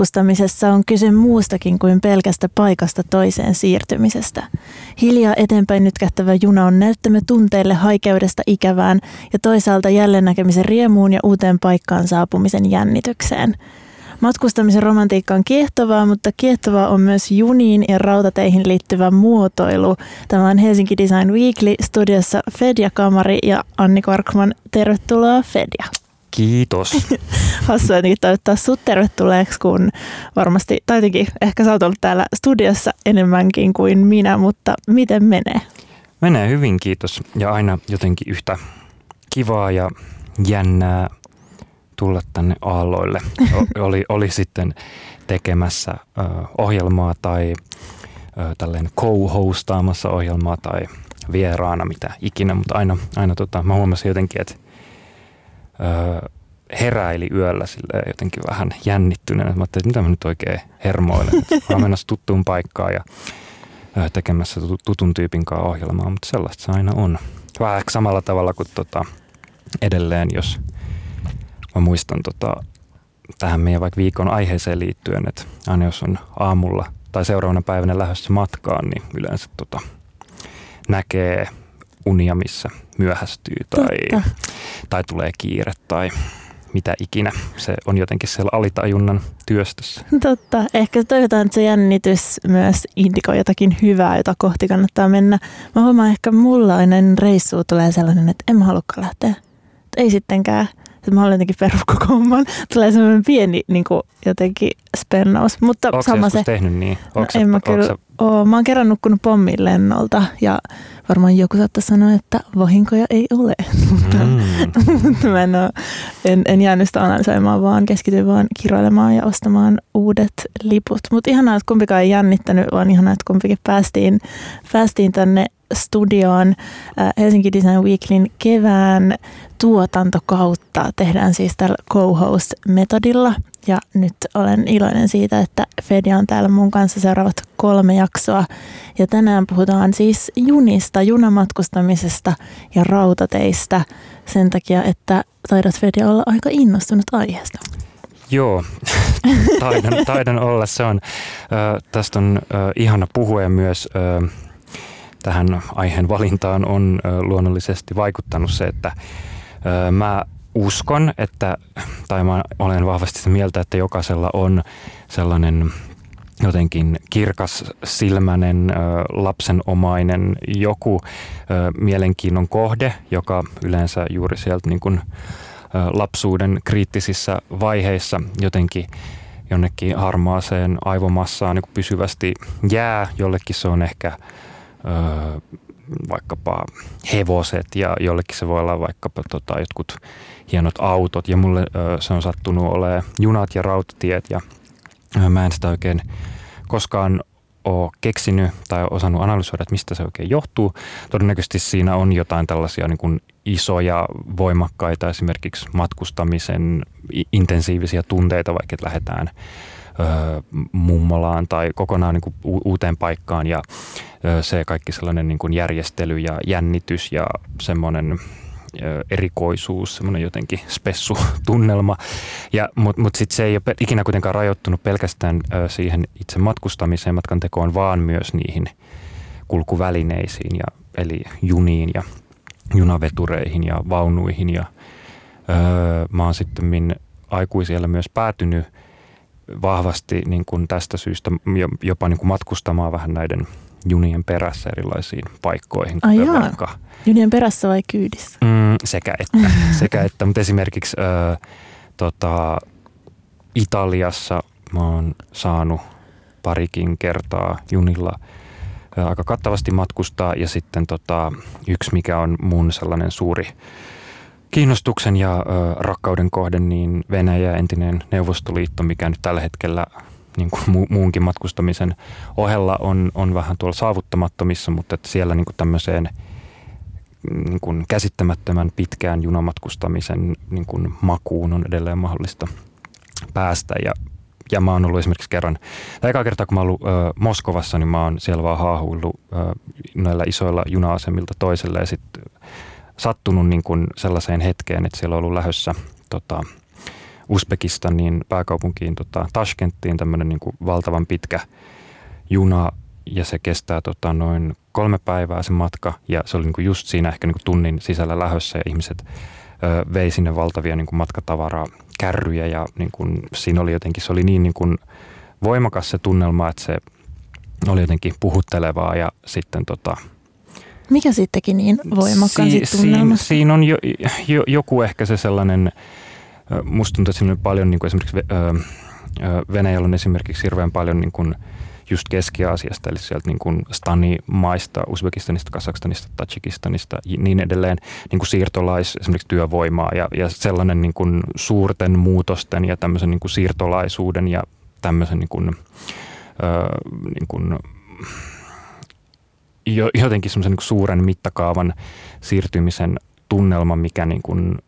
Matkustamisessa on kyse muustakin kuin pelkästä paikasta toiseen siirtymisestä. Hiljaa eteenpäin nytkähtävä juna on näyttämä tunteille haikeudesta ikävään ja toisaalta jälleen näkemisen riemuun ja uuteen paikkaan saapumisen jännitykseen. Matkustamisen romantiikka on kiehtovaa, mutta kiehtovaa on myös juniin ja rautateihin liittyvä muotoilu. Tämä on Helsinki Design Weekly studiossa Fedja Kamari ja Anni Korkman. Tervetuloa Fedja. Kiitos. Hassua jotenkin toivottaa sut tervetulleeksi, kun varmasti, tai jotenkin ehkä sä oot ollut täällä studiossa enemmänkin kuin minä, mutta miten menee? Menee hyvin, kiitos. Ja aina jotenkin yhtä kivaa ja jännää tulla tänne aalloille. O- oli, oli sitten tekemässä ö, ohjelmaa tai ö, tälleen co-hostaamassa ohjelmaa tai vieraana, mitä ikinä, mutta aina, aina tota, mä huomasin jotenkin, että heräili yöllä sille jotenkin vähän jännittyneenä. Mä ajattelin, että mitä mä nyt oikein hermoilen. Mä menossa tuttuun paikkaan ja tekemässä tutun tyypin kanssa ohjelmaa, mutta sellaista se aina on. Vähän samalla tavalla kuin tota, edelleen, jos mä muistan tota, tähän meidän vaikka viikon aiheeseen liittyen, että aina jos on aamulla tai seuraavana päivänä lähdössä matkaan, niin yleensä tota, näkee unia, missä myöhästyy tai, tai tulee kiire tai mitä ikinä. Se on jotenkin siellä alitajunnan työstössä. Totta. Ehkä toivotaan, että se jännitys myös indikoi jotakin hyvää, jota kohti kannattaa mennä. Mä huomaan ehkä mulla ennen reissua tulee sellainen, että en mä halukaan lähteä. Ei sittenkään että mä olen jotenkin perus koko homman. Tulee semmoinen pieni niin kuin, jotenkin spennaus. Mutta sama se, tehnyt niin? No, Onko en mä kyllä sä... oo. Mä oon kerran nukkunut pommin lennolta ja varmaan joku saattaa sanoa, että vahinkoja ei ole. mutta, Mm. mutta mä en, oo, en, en jäänyt sitä analysoimaan, vaan keskityin vaan kiroilemaan ja ostamaan uudet liput. Mutta ihanaa, että kumpikaan ei jännittänyt, vaan ihanaa, että kumpikin päästiin, päästiin tänne studioon äh, Helsinki Design Weeklyn kevään tuotantokautta tehdään siis tällä co-host-metodilla. Ja nyt olen iloinen siitä, että Fedia on täällä mun kanssa seuraavat kolme jaksoa. Ja tänään puhutaan siis junista, junamatkustamisesta ja rautateistä sen takia, että taidat Fedia olla aika innostunut aiheesta. Joo, taidan, taidan olla. Se on, äh, tästä on äh, ihana puhua ja myös äh, tähän aiheen valintaan on äh, luonnollisesti vaikuttanut se, että äh, mä uskon, että, tai mä olen vahvasti sitä mieltä, että jokaisella on sellainen jotenkin kirkas silmäinen, lapsenomainen joku mielenkiinnon kohde, joka yleensä juuri sieltä niin kuin lapsuuden kriittisissä vaiheissa jotenkin jonnekin harmaaseen aivomassaan niin pysyvästi jää. Jollekin se on ehkä vaikkapa hevoset ja jollekin se voi olla vaikkapa tota, jotkut hienot autot ja mulle se on sattunut olemaan junat ja rautatiet ja mä en sitä oikein koskaan ole keksinyt tai osannut analysoida, että mistä se oikein johtuu. Todennäköisesti siinä on jotain tällaisia niin kuin isoja, voimakkaita esimerkiksi matkustamisen intensiivisiä tunteita, vaikka että lähdetään ö, mummolaan tai kokonaan niin kuin uuteen paikkaan ja se kaikki sellainen niin kuin järjestely ja jännitys ja semmoinen erikoisuus, semmoinen jotenkin spessu tunnelma. Mutta mut sitten se ei ole ikinä kuitenkaan rajoittunut pelkästään siihen itse matkustamiseen, matkan tekoon, vaan myös niihin kulkuvälineisiin, ja, eli juniin ja junavetureihin ja vaunuihin. Ja, öö, mä oon sitten aikuisiellä myös päätynyt vahvasti niin kuin tästä syystä jopa niin kuin matkustamaan vähän näiden junien perässä erilaisiin paikkoihin. Ai vaikka, junien perässä vai kyydissä? Mm, sekä että, sekä että. mutta esimerkiksi ö, tota, Italiassa mä oon saanut parikin kertaa junilla ö, aika kattavasti matkustaa ja sitten tota, yksi mikä on mun sellainen suuri kiinnostuksen ja ö, rakkauden kohde, niin Venäjä, entinen Neuvostoliitto, mikä nyt tällä hetkellä niin kuin mu- muunkin matkustamisen ohella on, on vähän tuolla saavuttamattomissa, mutta että siellä niin kuin tämmöiseen niin kuin käsittämättömän pitkään junamatkustamisen niin kuin makuun on edelleen mahdollista päästä. Ja, ja mä oon ollut esimerkiksi kerran, tai eka kertaa kun mä oon ollut ö, Moskovassa, niin mä oon siellä vaan haahuillut ö, näillä isoilla juna-asemilta toiselle ja sitten sattunut niin kuin sellaiseen hetkeen, että siellä on ollut lähössä tota, Uzbekistanin pääkaupunkiin tota, Tashkenttiin tämmöinen niin kuin valtavan pitkä juna ja se kestää tota, noin kolme päivää se matka ja se oli niin kuin just siinä ehkä niin kuin tunnin sisällä lähössä ja ihmiset ö, vei sinne valtavia niin kuin matkatavaraa, kärryjä ja niin kuin, siinä oli jotenkin, se oli niin, niin kuin voimakas se tunnelma, että se oli jotenkin puhuttelevaa ja sitten tota, mikä siitä teki niin voimakkaan si- siinä, siinä on jo, jo, joku ehkä se sellainen, musta tuntuu, että paljon niin kuin esimerkiksi Venäjällä on esimerkiksi hirveän paljon niin kuin just Keski-Aasiasta, eli sieltä niin kuin Stani-maista, Uzbekistanista, Kazakstanista, Tajikistanista ja niin edelleen, niin kuin siirtolais, esimerkiksi työvoimaa ja, ja sellainen niin kuin suurten muutosten ja tämmöisen niin kuin siirtolaisuuden ja tämmöisen niin kuin, ö, niin kuin, jotenkin semmoisen niin suuren mittakaavan siirtymisen tunnelma, mikä niin kuin,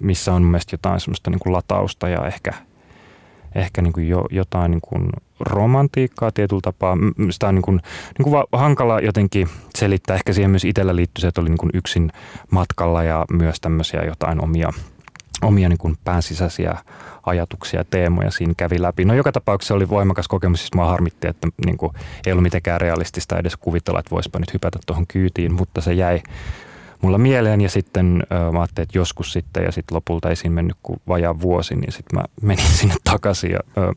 missä on mielestäni jotain semmoista niin kuin latausta ja ehkä, ehkä niin kuin jo, jotain niin kuin romantiikkaa tietyllä tapaa. Sitä on niin kuin, niin kuin hankala jotenkin selittää. Ehkä siihen myös itsellä liittyy se, että oli niin kuin yksin matkalla ja myös tämmöisiä jotain omia, omia niin kuin päänsisäisiä ajatuksia ja teemoja siinä kävi läpi. No joka tapauksessa oli voimakas kokemus, siis mua harmitti, että niin kuin, ei ollut mitenkään realistista edes kuvitella, että voisipa nyt hypätä tuohon kyytiin, mutta se jäi mulla mieleen ja sitten mä ajattelin, että joskus sitten ja sitten lopulta ei siinä mennyt kuin vajaa vuosi, niin sitten mä menin sinne takaisin ja ö,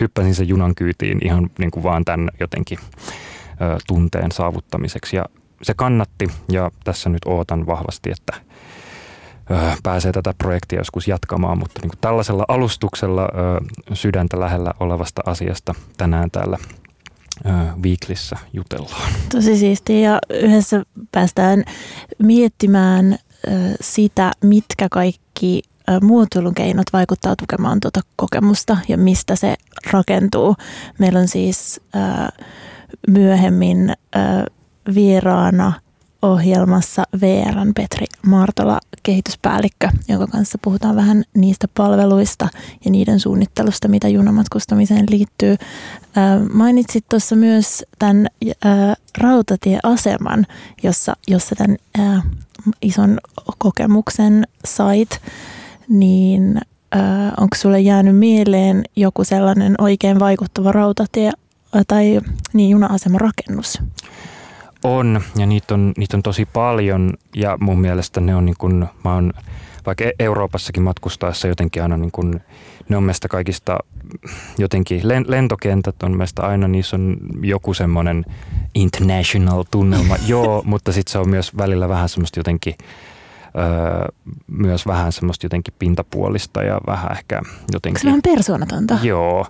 hyppäsin sen junan kyytiin ihan niin kuin vaan tämän jotenkin ö, tunteen saavuttamiseksi ja se kannatti ja tässä nyt ootan vahvasti, että pääsee tätä projektia joskus jatkamaan, mutta niin kuin tällaisella alustuksella sydäntä lähellä olevasta asiasta tänään täällä Viiklissä jutellaan. Tosi siistiä ja yhdessä päästään miettimään sitä, mitkä kaikki muotoilun keinot vaikuttaa tukemaan tuota kokemusta ja mistä se rakentuu. Meillä on siis myöhemmin vieraana – ohjelmassa VRn Petri Martola, kehityspäällikkö, jonka kanssa puhutaan vähän niistä palveluista ja niiden suunnittelusta, mitä junamatkustamiseen liittyy. Mainitsit tuossa myös tämän rautatieaseman, jossa, jossa tämän ison kokemuksen sait, niin onko sulle jäänyt mieleen joku sellainen oikein vaikuttava rautatie tai niin juna-aseman rakennus? On, ja niitä on, niitä on tosi paljon, ja mun mielestä ne on niin kuin, mä oon vaikka e- Euroopassakin matkustaessa jotenkin aina niin kuin, ne on meistä kaikista jotenkin, lentokentät on meistä aina, niissä on joku semmoinen international tunnelma, joo, mutta sitten se on myös välillä vähän semmoista jotenkin, öö, myös vähän semmoista jotenkin pintapuolista ja vähän ehkä jotenkin... Se on persoonatonta. Joo.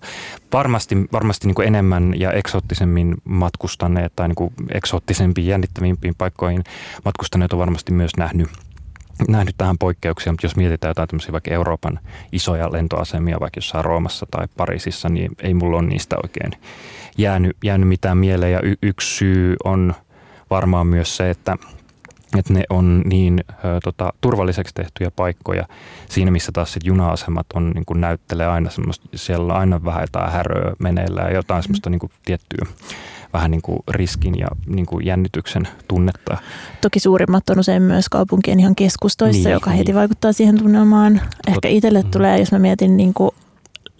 Varmasti, varmasti niin kuin enemmän ja eksoottisemmin matkustaneet tai niin kuin eksoottisempiin, jännittävimpiin paikkoihin matkustaneet on varmasti myös nähnyt nähnyt tähän poikkeuksia, mutta jos mietitään jotain tämmöisiä vaikka Euroopan isoja lentoasemia, vaikka jossain Roomassa tai Pariisissa, niin ei mulla ole niistä oikein jäänyt, jäänyt mitään mieleen. Ja y- yksi syy on varmaan myös se, että että ne on niin ö, tota, turvalliseksi tehtyjä paikkoja siinä, missä taas sit juna-asemat on, niin kuin näyttelee aina semmoista, siellä on aina vähän jotain häröä meneillä ja jotain mm. semmoista niin kuin tiettyä vähän niin kuin riskin ja niin kuin jännityksen tunnetta. Toki suurimmat on usein myös kaupunkien ihan keskustoissa, niin, joka heti niin. vaikuttaa siihen tunnelmaan. Ehkä itselle mm. tulee, jos mä mietin niin kuin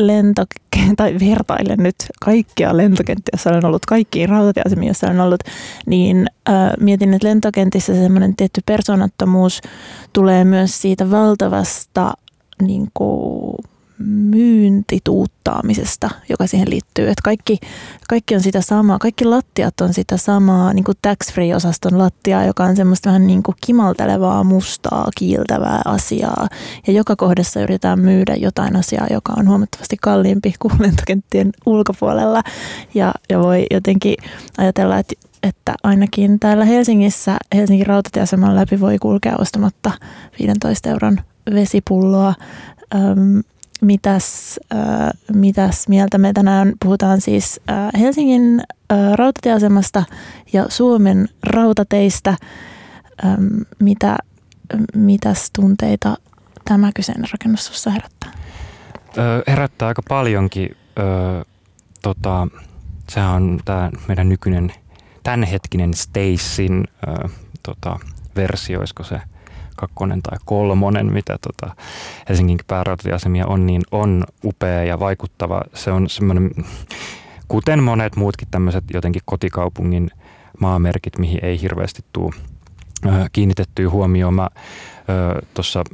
lento, tai vertailen nyt kaikkia lentokenttiä, joissa olen ollut, kaikkiin rautatieasemiin, joissa olen ollut, niin äh, mietin, että lentokentissä semmoinen tietty persoonattomuus tulee myös siitä valtavasta niin kuin, myyntituuttaamisesta, joka siihen liittyy. Että kaikki, kaikki on sitä samaa, kaikki lattiat on sitä samaa, niin kuin tax-free-osaston lattia, joka on semmoista vähän niin kuin kimaltelevaa, mustaa, kiiltävää asiaa. Ja joka kohdassa yritetään myydä jotain asiaa, joka on huomattavasti kalliimpi kuin lentokenttien ulkopuolella. Ja, ja voi jotenkin ajatella, että että ainakin täällä Helsingissä Helsingin rautatieaseman läpi voi kulkea ostamatta 15 euron vesipulloa. Öm, mitäs, äh, mitäs mieltä me tänään puhutaan siis äh, Helsingin äh, rautatieasemasta ja Suomen rautateistä. Ähm, mitä, mitäs tunteita tämä kyseinen rakennus sinussa herättää? Herättää aika paljonkin. Tota, sehän on tämä meidän nykyinen tämänhetkinen Stacyn tota, versio, olisiko se kakkonen tai kolmonen, mitä tota Helsingin päärautatieasemia on, niin on upea ja vaikuttava. Se on semmoinen, kuten monet muutkin tämmöiset jotenkin kotikaupungin maamerkit, mihin ei hirveästi tule kiinnitettyä huomioon. Mä tuossa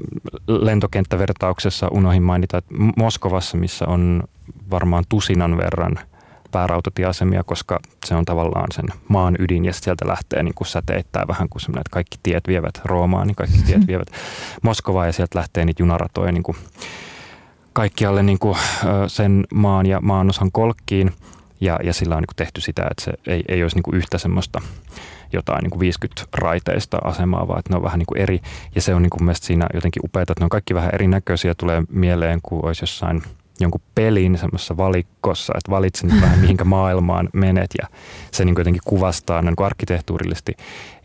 lentokenttävertauksessa unohin mainita, että Moskovassa, missä on varmaan tusinan verran päärautatieasemia, koska se on tavallaan sen maan ydin ja sieltä lähtee niin kuin säteittää vähän kuin semmoinen, että kaikki tiet vievät Roomaan, niin kaikki tiet mm. vievät Moskovaan ja sieltä lähtee niitä junaratoja niin kuin kaikkialle niin kuin sen maan ja maanosan kolkkiin ja, ja sillä on niin kuin tehty sitä, että se ei, ei olisi niin kuin yhtä semmoista jotain niin kuin 50 raiteista asemaa, vaan että ne on vähän niin kuin eri. Ja se on niin kuin mielestäni siinä jotenkin upeaa, että ne on kaikki vähän erinäköisiä. Tulee mieleen, kun olisi jossain jonkun pelin semmoisessa valikkossa, että valitsen vähän mihinkä maailmaan menet. Ja se niin jotenkin kuvastaa niin kuin arkkitehtuurillisesti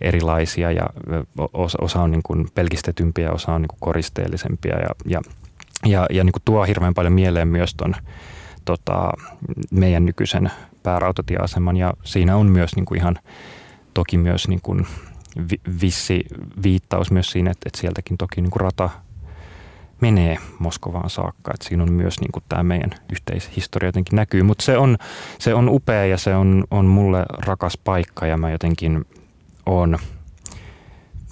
erilaisia ja osa, osa on niin kuin pelkistetympiä, osa on niin kuin koristeellisempia. Ja, ja, ja, ja niin kuin tuo hirveän paljon mieleen myös ton tota, meidän nykyisen päärautatieaseman. Ja siinä on myös niin kuin ihan toki myös niin kuin vissi viittaus myös siinä, että, että sieltäkin toki niin kuin rata menee Moskovaan saakka. Että siinä on myös niin tämä meidän yhteishistoria jotenkin näkyy. Mutta se on, se on upea ja se on, on mulle rakas paikka ja mä jotenkin on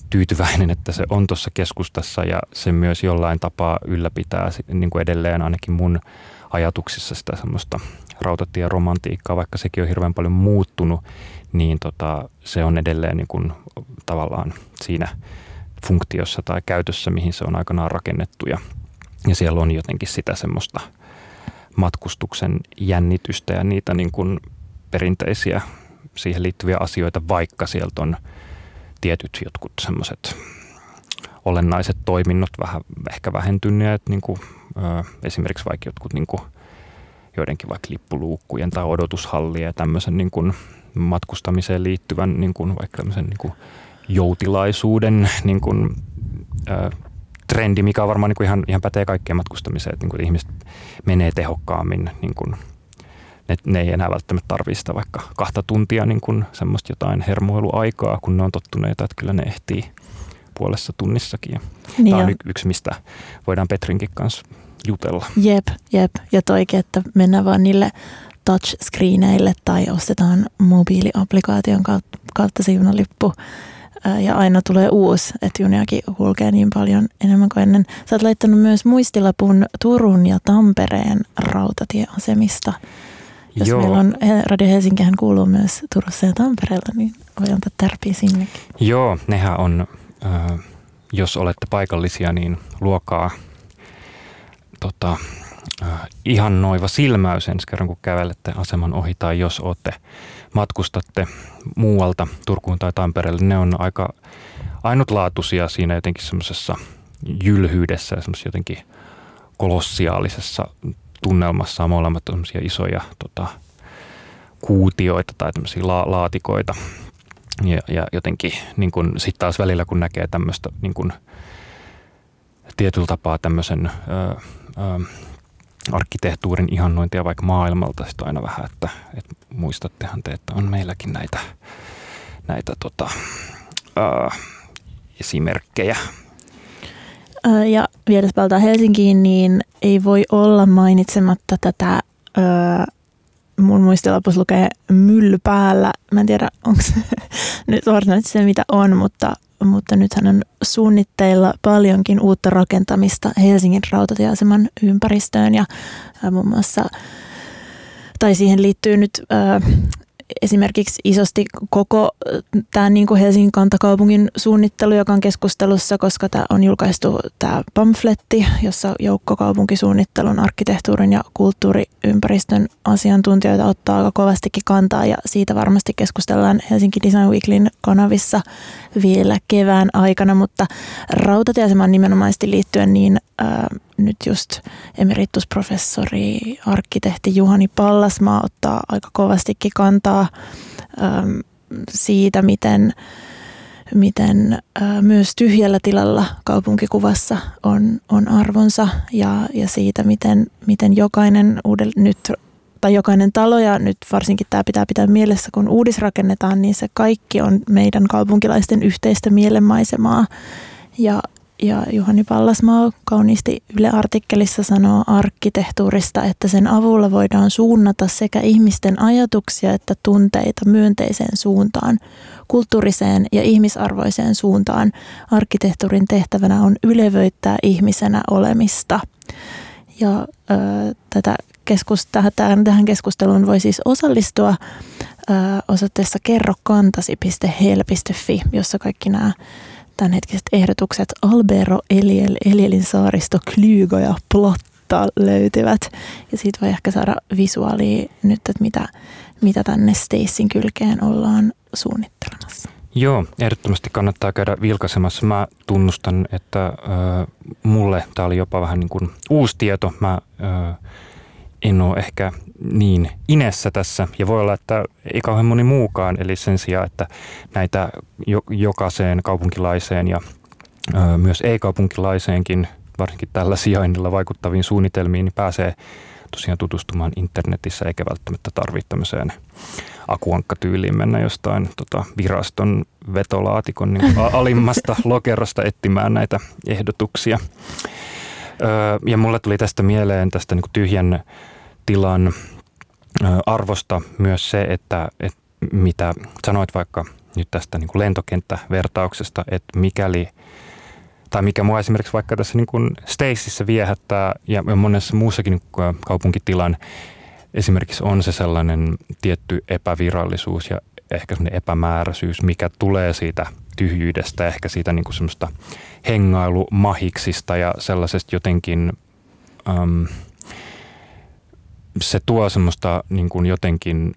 tyytyväinen, että se on tuossa keskustassa ja se myös jollain tapaa ylläpitää niin kuin edelleen ainakin mun ajatuksissa sitä semmoista rautatieromantiikkaa, vaikka sekin on hirveän paljon muuttunut, niin tota, se on edelleen niin kuin tavallaan siinä funktiossa tai käytössä, mihin se on aikanaan rakennettu. Ja, ja siellä on jotenkin sitä semmoista matkustuksen jännitystä ja niitä niin kuin perinteisiä siihen liittyviä asioita, vaikka sieltä on tietyt jotkut semmoiset olennaiset toiminnot vähän ehkä vähentyneet, niin kuin, ö, esimerkiksi vaikka jotkut niin kuin, joidenkin vaikka lippuluukkujen tai odotushallien ja tämmöisen niin kuin, matkustamiseen liittyvän niin kuin, vaikka tämmöisen niin kuin, joutilaisuuden niin kuin, ö, trendi, mikä on varmaan niin kuin ihan, ihan pätee kaikkeen matkustamiseen, että niin kuin ihmiset menee tehokkaammin, niin kuin, ne, ne ei enää välttämättä tarvitse sitä vaikka kahta tuntia niin kuin semmoista jotain hermoiluaikaa, kun ne on tottuneita, että kyllä ne ehtii puolessa tunnissakin. Niin Tämä on y- yksi, mistä voidaan Petrinkin kanssa jutella. Jep, jep. Ja toikin, että mennään vaan niille touchscreeneille tai ostetaan mobiiliaplikaation kautta, kautta se junalippu ja aina tulee uusi, että juniakin kulkee niin paljon enemmän kuin ennen. Sä oot laittanut myös muistilapun Turun ja Tampereen rautatieasemista. Jos Joo. meillä on, Radio Helsinkihän kuuluu myös Turussa ja Tampereella, niin voi antaa tärpiä sinnekin. Joo, nehän on, äh, jos olette paikallisia, niin luokaa tota, äh, ihan noiva silmäys ensi kerran, kun kävelette aseman ohi tai jos olette matkustatte muualta Turkuun tai Tampereelle. Ne on aika ainutlaatuisia siinä jotenkin semmoisessa jylhyydessä ja semmoisessa jotenkin kolossiaalisessa tunnelmassa. Molemmat on isoja tota, kuutioita tai tämmöisiä la- laatikoita. Ja, ja jotenkin niin sitten taas välillä, kun näkee tämmöistä niin kun, tietyllä tapaa tämmöisen arkkitehtuurin ihannointia vaikka maailmalta sitten aina vähän, että, että muistattehan te, että on meilläkin näitä, näitä tota, ää, esimerkkejä. Ja palataan Helsinkiin, niin ei voi olla mainitsematta tätä, ää, mun muistilapussa lukee mylly päällä. Mä en tiedä, onko se nyt varsinaisesti se, mitä on, mutta mutta nythän on suunnitteilla paljonkin uutta rakentamista Helsingin rautatieaseman ympäristöön ja muun muassa, tai siihen liittyy nyt esimerkiksi isosti koko tämä niin kuin Helsingin kantakaupungin suunnittelu, joka on keskustelussa, koska tämä on julkaistu tämä pamfletti, jossa joukko kaupunkisuunnittelun, arkkitehtuurin ja kulttuuriympäristön asiantuntijoita ottaa aika kovastikin kantaa. Ja siitä varmasti keskustellaan Helsinki Design Weeklyn kanavissa vielä kevään aikana, mutta rautatieasemaan nimenomaisesti liittyen niin ää, nyt just emeritusprofessori, arkkitehti Juhani Pallasmaa ottaa aika kovastikin kantaa äm, siitä, miten, miten ä, myös tyhjällä tilalla kaupunkikuvassa on, on arvonsa ja, ja siitä, miten, miten jokainen uudel, nyt tai jokainen talo ja nyt varsinkin tämä pitää pitää mielessä, kun uudisrakennetaan, niin se kaikki on meidän kaupunkilaisten yhteistä mielenmaisemaa. Ja, ja Juhani Pallasmaa kauniisti Yle artikkelissa sanoo arkkitehtuurista, että sen avulla voidaan suunnata sekä ihmisten ajatuksia että tunteita myönteiseen suuntaan, kulttuuriseen ja ihmisarvoiseen suuntaan. Arkkitehtuurin tehtävänä on ylevöittää ihmisenä olemista. Ja ö, tätä keskus, tähän, tähän keskusteluun voi siis osallistua ö, osoitteessa kerrokantasi.hel.fi, jossa kaikki nämä tämänhetkiset ehdotukset Albero, Eliel, Elielin saaristo, Klygo ja Plotta löytyvät. Ja siitä voi ehkä saada visuaalia nyt, että mitä, mitä tänne Stacyn kylkeen ollaan suunnittelemassa. Joo, ehdottomasti kannattaa käydä vilkaisemassa. Mä tunnustan, että äh, mulle tämä oli jopa vähän niin kuin uusi tieto. Mä äh, en ole ehkä niin inessä tässä. Ja voi olla, että ei kauhean moni muukaan. Eli sen sijaan, että näitä jo, jokaiseen kaupunkilaiseen ja ö, myös ei-kaupunkilaiseenkin, varsinkin tällä sijainnilla vaikuttaviin suunnitelmiin, niin pääsee tosiaan tutustumaan internetissä, eikä välttämättä tarvitse tämmöiseen akuankkatyyliin mennä jostain tota, viraston vetolaatikon niin alimmasta lokerosta etsimään näitä ehdotuksia. Öö, ja mulle tuli tästä mieleen tästä niin tyhjän tilan arvosta myös se, että, että mitä sanoit vaikka nyt tästä niin kuin lentokenttävertauksesta, että mikäli tai mikä mua esimerkiksi vaikka tässä niin kuin Stacyssä viehättää ja monessa muussakin niin kaupunkitilan esimerkiksi on se sellainen tietty epävirallisuus ja ehkä sellainen epämääräisyys, mikä tulee siitä tyhjyydestä, ehkä siitä niin kuin semmoista hengailumahiksista ja sellaisesta jotenkin, äm, se tuo semmoista niin kuin jotenkin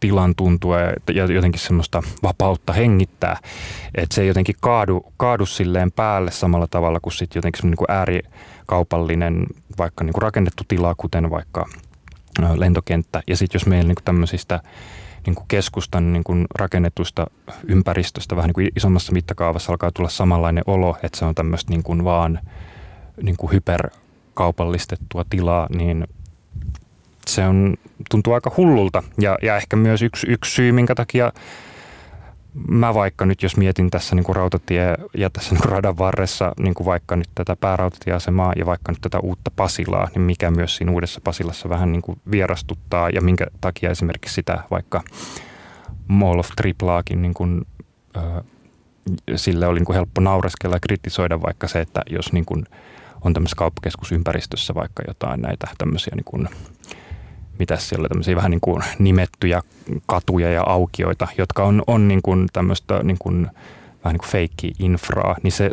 tilan tuntua ja jotenkin semmoista vapautta hengittää, että se ei jotenkin kaadu, kaadu silleen päälle samalla tavalla kuin sitten jotenkin niin äärikaupallinen vaikka niin kuin rakennettu tila, kuten vaikka lentokenttä. Ja sitten jos meillä niin kuin tämmöisistä niin kuin keskustan niin kuin rakennetusta ympäristöstä vähän niin kuin isommassa mittakaavassa alkaa tulla samanlainen olo, että se on tämmöistä niin kuin vaan niin kuin hyperkaupallistettua tilaa, niin se on, tuntuu aika hullulta. Ja, ja ehkä myös yksi, yksi syy, minkä takia mä vaikka nyt, jos mietin tässä niin kuin rautatie ja tässä niin kuin radan varressa niin kuin vaikka nyt tätä päärautatieasemaa ja vaikka nyt tätä uutta Pasilaa, niin mikä myös siinä uudessa Pasilassa vähän niin kuin vierastuttaa ja minkä takia esimerkiksi sitä vaikka Mall of Triplaakin niin kuin, ö, sille oli niin kuin helppo naureskella ja kritisoida vaikka se, että jos niin kuin on tämmöisessä kauppakeskusympäristössä vaikka jotain näitä tämmöisiä niin kuin mitä siellä tämmöisiä vähän niin kuin nimettyjä katuja ja aukioita, jotka on, on niin kuin tämmöistä niin kuin, vähän niin kuin feikki infraa, niin se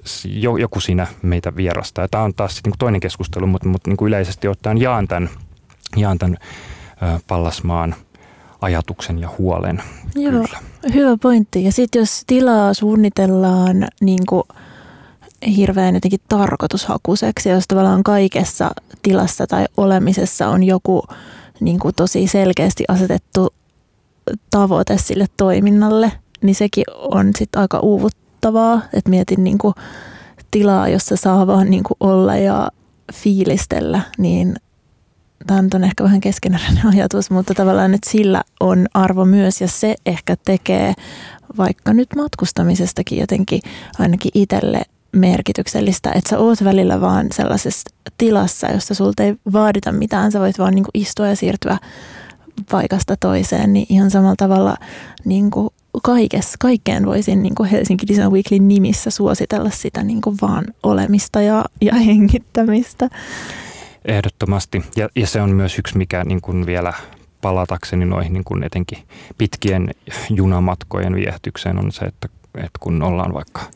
joku siinä meitä vierastaa. Ja tämä on taas niin kuin toinen keskustelu, mutta, mutta niin kuin yleisesti ottaen jaan tämän, jaan tämän Pallasmaan ajatuksen ja huolen. Joo, kyllä. hyvä pointti. Ja sitten jos tilaa suunnitellaan niin kuin hirveän jotenkin tarkoitushakuiseksi, jos tavallaan kaikessa tilassa tai olemisessa on joku niin kuin tosi selkeästi asetettu tavoite sille toiminnalle, niin sekin on sitten aika uuvuttavaa, että mietin niin kuin tilaa, jossa saa vaan niin kuin olla ja fiilistellä, niin tämä on ehkä vähän keskeneräinen ajatus, mutta tavallaan, että sillä on arvo myös ja se ehkä tekee vaikka nyt matkustamisestakin jotenkin ainakin itselle merkityksellistä, että sä oot välillä vaan sellaisessa tilassa, jossa sulta ei vaadita mitään, sä voit vaan niin kuin istua ja siirtyä paikasta toiseen, niin ihan samalla tavalla niin kuin kaikessa, kaikkeen voisin niin kuin Helsinki Design Weekly nimissä suositella sitä niin kuin vaan olemista ja, ja hengittämistä. Ehdottomasti. Ja, ja se on myös yksi, mikä niin kuin vielä palatakseni noihin niin kuin etenkin pitkien junamatkojen viehtykseen on se, että, että kun ollaan vaikka –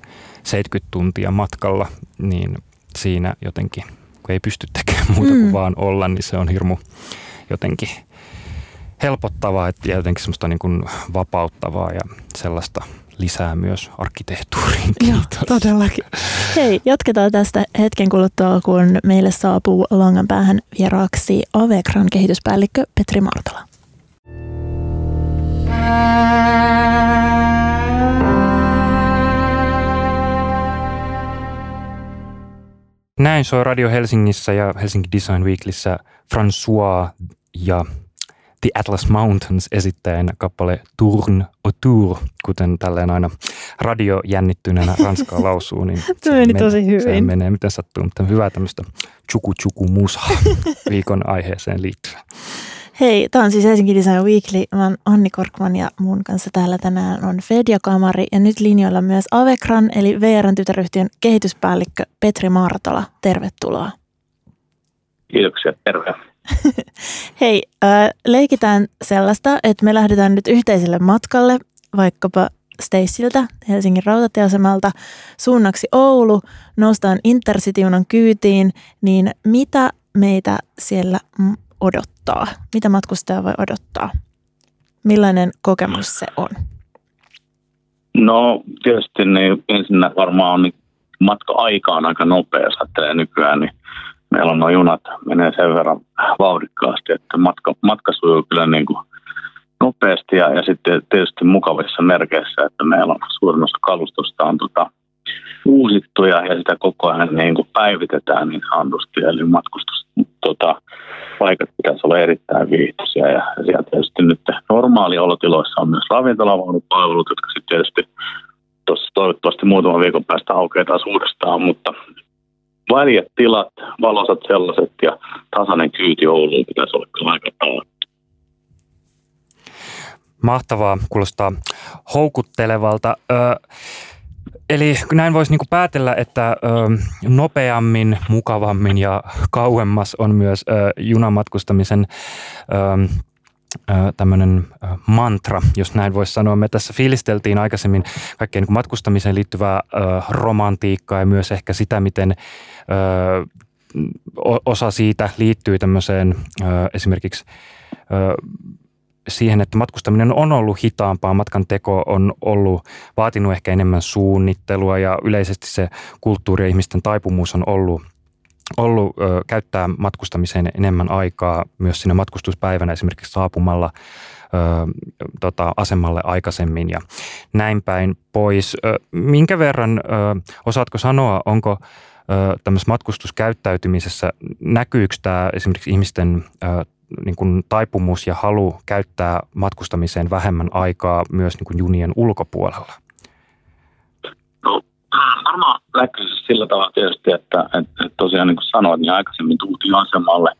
70 tuntia matkalla, niin siinä jotenkin, kun ei pysty tekemään muuta kuin mm. vaan olla, niin se on hirmu jotenkin helpottavaa ja jotenkin semmoista niin kuin vapauttavaa ja sellaista lisää myös arkkitehtuuriin. Joo, todellakin. Hei, jatketaan tästä hetken kuluttua, kun meille saapuu Langanpäähän vieraaksi Avekran kehityspäällikkö Petri Martola. Näin soi Radio Helsingissä ja Helsinki Design Weeklissä François ja The Atlas Mountains esittäen kappale Tourne autour, kuten tälleen aina radiojännittyneenä ranskaa lausuu. Niin se meni tosi hyvin. Se menee miten sattuu, mutta hyvää tämmöistä chuku chuku musa viikon aiheeseen liittyen. Hei, tämä on siis Helsinki Design Weekly. Mä oon Anni Korkman ja mun kanssa täällä tänään on Fedia Kamari ja nyt linjoilla myös Avekran eli VRn tytäryhtiön kehityspäällikkö Petri Martola. Tervetuloa. Kiitoksia, terve. Hei, äh, leikitään sellaista, että me lähdetään nyt yhteiselle matkalle, vaikkapa Stacyltä Helsingin rautatieasemalta suunnaksi Oulu, noustaan Intercity-junan kyytiin, niin mitä meitä siellä odottaa? Mitä matkustaja voi odottaa? Millainen kokemus se on? No tietysti niin ensinnä varmaan on niin matka-aika on aika nopea, jos nykyään, niin meillä on nuo junat menee sen verran vauhdikkaasti, että matka, matka sujuu kyllä niin kuin nopeasti ja, ja sitten tietysti mukavissa merkeissä, että meillä on suurin osa kalustosta on tota, uusittu ja, sitä koko ajan niin kuin päivitetään niin sanotusti, eli matkustus tota, paikat pitäisi olla erittäin viihtyisiä ja, ja siellä tietysti nyt normaaliolotiloissa on myös ravintolavaunupalvelut, jotka sitten tietysti tuossa toivottavasti muutaman viikon päästä aukeaa taas uudestaan, mutta väljät tilat, valosat sellaiset ja tasainen kyyti Ouluun pitäisi olla kyllä aika taattu. Mahtavaa, kuulostaa houkuttelevalta. Ö, eli näin voisi niinku päätellä, että ö, nopeammin, mukavammin ja kauemmas on myös ö, junamatkustamisen ö, tämmöinen mantra, jos näin voisi sanoa. Me tässä fiilisteltiin aikaisemmin kaikkeen niin matkustamiseen liittyvää romantiikkaa ja myös ehkä sitä, miten osa siitä liittyy tämmöiseen esimerkiksi siihen, että matkustaminen on ollut hitaampaa, matkan teko on ollut, vaatinut ehkä enemmän suunnittelua ja yleisesti se kulttuuri ja ihmisten taipumus on ollut ollut ö, käyttää matkustamiseen enemmän aikaa myös siinä matkustuspäivänä esimerkiksi saapumalla ö, tota, asemalle aikaisemmin ja näin päin pois. Ö, minkä verran, ö, osaatko sanoa, onko tämmöisessä matkustuskäyttäytymisessä, näkyykö tämä esimerkiksi ihmisten ö, niin kuin taipumus ja halu käyttää matkustamiseen vähemmän aikaa myös niin kuin junien ulkopuolella? No, varmaan näkyy sillä tavalla tietysti, että, että, tosiaan niin kuin sanoit, niin aikaisemmin tultiin asemalle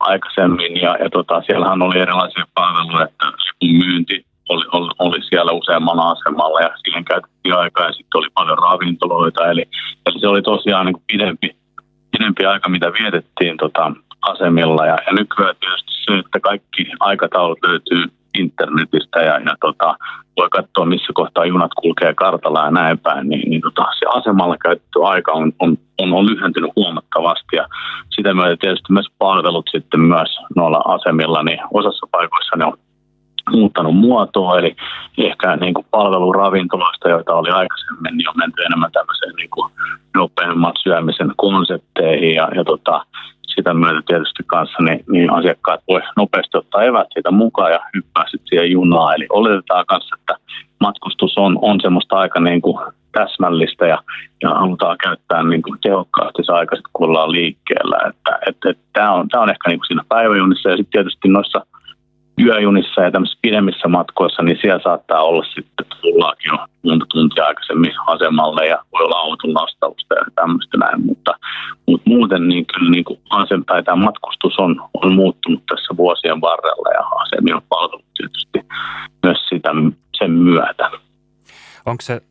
aikaisemmin ja, ja tota, siellähän oli erilaisia palveluja, että myynti oli, oli, oli siellä useammalla asemalla ja siihen käytettiin aikaa ja sitten oli paljon ravintoloita. Eli, eli se oli tosiaan niin kuin pidempi, pidempi aika, mitä vietettiin tota, asemilla. Ja, ja nykyään tietysti se, että kaikki aikataulut löytyy internetistä ja, ja tota, voi katsoa, missä kohtaa junat kulkee kartalla ja näin päin, niin, niin tota, se asemalla käytetty aika on, on, on, on lyhentynyt huomattavasti. Ja sitä myötä tietysti myös palvelut sitten myös noilla asemilla, niin osassa paikoissa ne on muuttanut muotoa, eli ehkä niin kuin palveluravintoloista, joita oli aikaisemmin, niin on menty enemmän tämmöiseen niin kuin nopeamman syömisen konsepteihin ja, ja tota, sitä myötä tietysti kanssa niin, niin asiakkaat voi nopeasti ottaa evät siitä mukaan ja hyppää sitten siihen junaan. Eli oletetaan kanssa, että matkustus on, on semmoista aika niin kuin täsmällistä ja, ja halutaan käyttää niin kuin tehokkaasti se aika, kun ollaan liikkeellä. Että, että, että tämä, on, tämä on ehkä niin kuin siinä päiväjunissa ja sitten tietysti noissa yöjunissa ja tämmöisissä pidemmissä matkoissa, niin siellä saattaa olla sitten, tullaakin jo monta tuntia aikaisemmin asemalle ja voi olla auton lastausta ja tämmöistä näin, mutta, mutta muuten niin kyllä niin kuin tai tämä matkustus on, on muuttunut tässä vuosien varrella ja asemien palvelut tietysti myös sitä, sen myötä. Onko se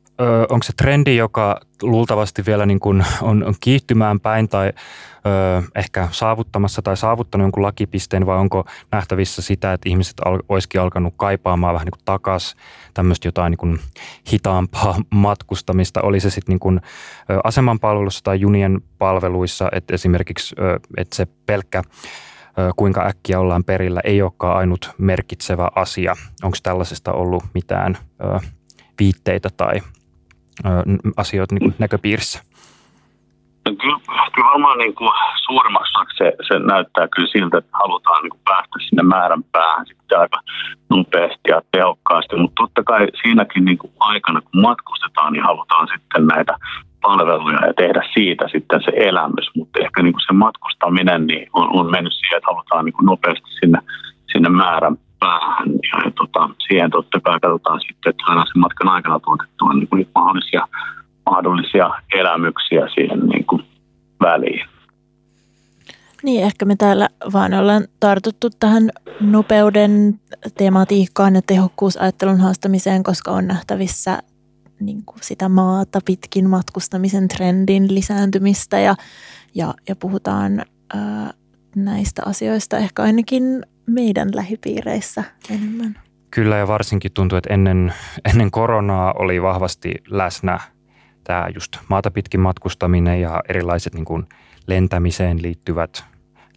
onko se trendi, joka luultavasti vielä niin kuin on, on kiihtymään päin tai ö, ehkä saavuttamassa tai saavuttanut jonkun lakipisteen vai onko nähtävissä sitä, että ihmiset al, olisikin alkanut kaipaamaan vähän niin takas tämmöistä jotain niin kuin hitaampaa matkustamista, oli se sitten niin aseman palvelussa tai junien palveluissa, että esimerkiksi ö, että se pelkkä kuinka äkkiä ollaan perillä, ei olekaan ainut merkitsevä asia. Onko tällaisesta ollut mitään viitteitä tai asioita niin näköpiirissä? No kyllä, kyllä varmaan niin kuin suurimmaksi se, se näyttää kyllä siltä, että halutaan niin kuin päästä sinne määrän päähän sitten aika nopeasti ja tehokkaasti. Mutta totta kai siinäkin niin kuin aikana, kun matkustetaan, niin halutaan sitten näitä palveluja ja tehdä siitä sitten se elämys. Mutta ehkä niin kuin se matkustaminen niin on, on mennyt siihen, että halutaan niin kuin nopeasti sinne, sinne määrän päähän. Ja, tota, siihen totta kai katsotaan sitten, että saadaan sen matkan aikana tuotettua niin kuin mahdollisia, mahdollisia elämyksiä siihen niin kuin väliin. Niin, ehkä me täällä vaan ollaan tartuttu tähän nopeuden tematiikkaan ja tehokkuusajattelun haastamiseen, koska on nähtävissä niin kuin sitä maata pitkin matkustamisen trendin lisääntymistä ja, ja, ja puhutaan ää, näistä asioista ehkä ainakin meidän lähipiireissä enemmän. Kyllä ja varsinkin tuntuu, että ennen, ennen koronaa oli vahvasti läsnä tämä just maata pitkin matkustaminen ja erilaiset niin kuin lentämiseen liittyvät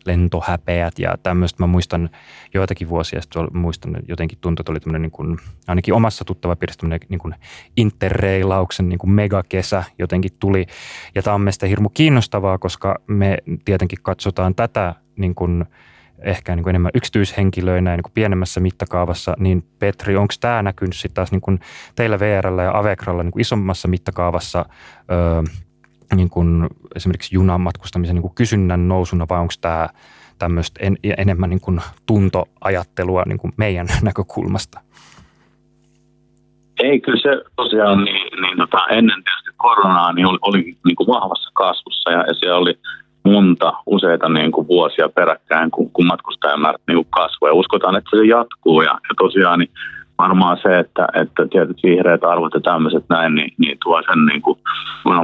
lentohäpeät ja tämmöistä. Mä muistan joitakin vuosia sitten, muistan että jotenkin tuntui, että oli tämmöinen niin kuin, ainakin omassa tuttavapiirissä tämmöinen niin kuin interreilauksen niin kuin megakesä jotenkin tuli. Ja tämä on mielestäni hirmu kiinnostavaa, koska me tietenkin katsotaan tätä niin kuin, ehkä niin kuin enemmän yksityishenkilöinä ja niin kuin pienemmässä mittakaavassa, niin Petri, onko tämä näkynyt sitten taas niin kuin teillä VRllä ja Avekralla niin kuin isommassa mittakaavassa öö, niin kuin esimerkiksi junan matkustamisen niin kuin kysynnän nousuna vai onko tämä tämmöistä en, enemmän niin kuin tuntoajattelua niin kuin meidän näkökulmasta? Ei, kyllä se tosiaan niin, niin tota, ennen tietysti koronaa niin oli, oli niin kuin vahvassa kasvussa ja, ja siellä oli monta, useita niin kuin vuosia peräkkäin, kun, kun matkustajamäärät niin kasvoi. Ja uskotaan, että se jatkuu ja, ja tosiaan niin varmaan se, että, että tietyt vihreät arvot ja tämmöiset näin, niin, niin tuo sen niin kuin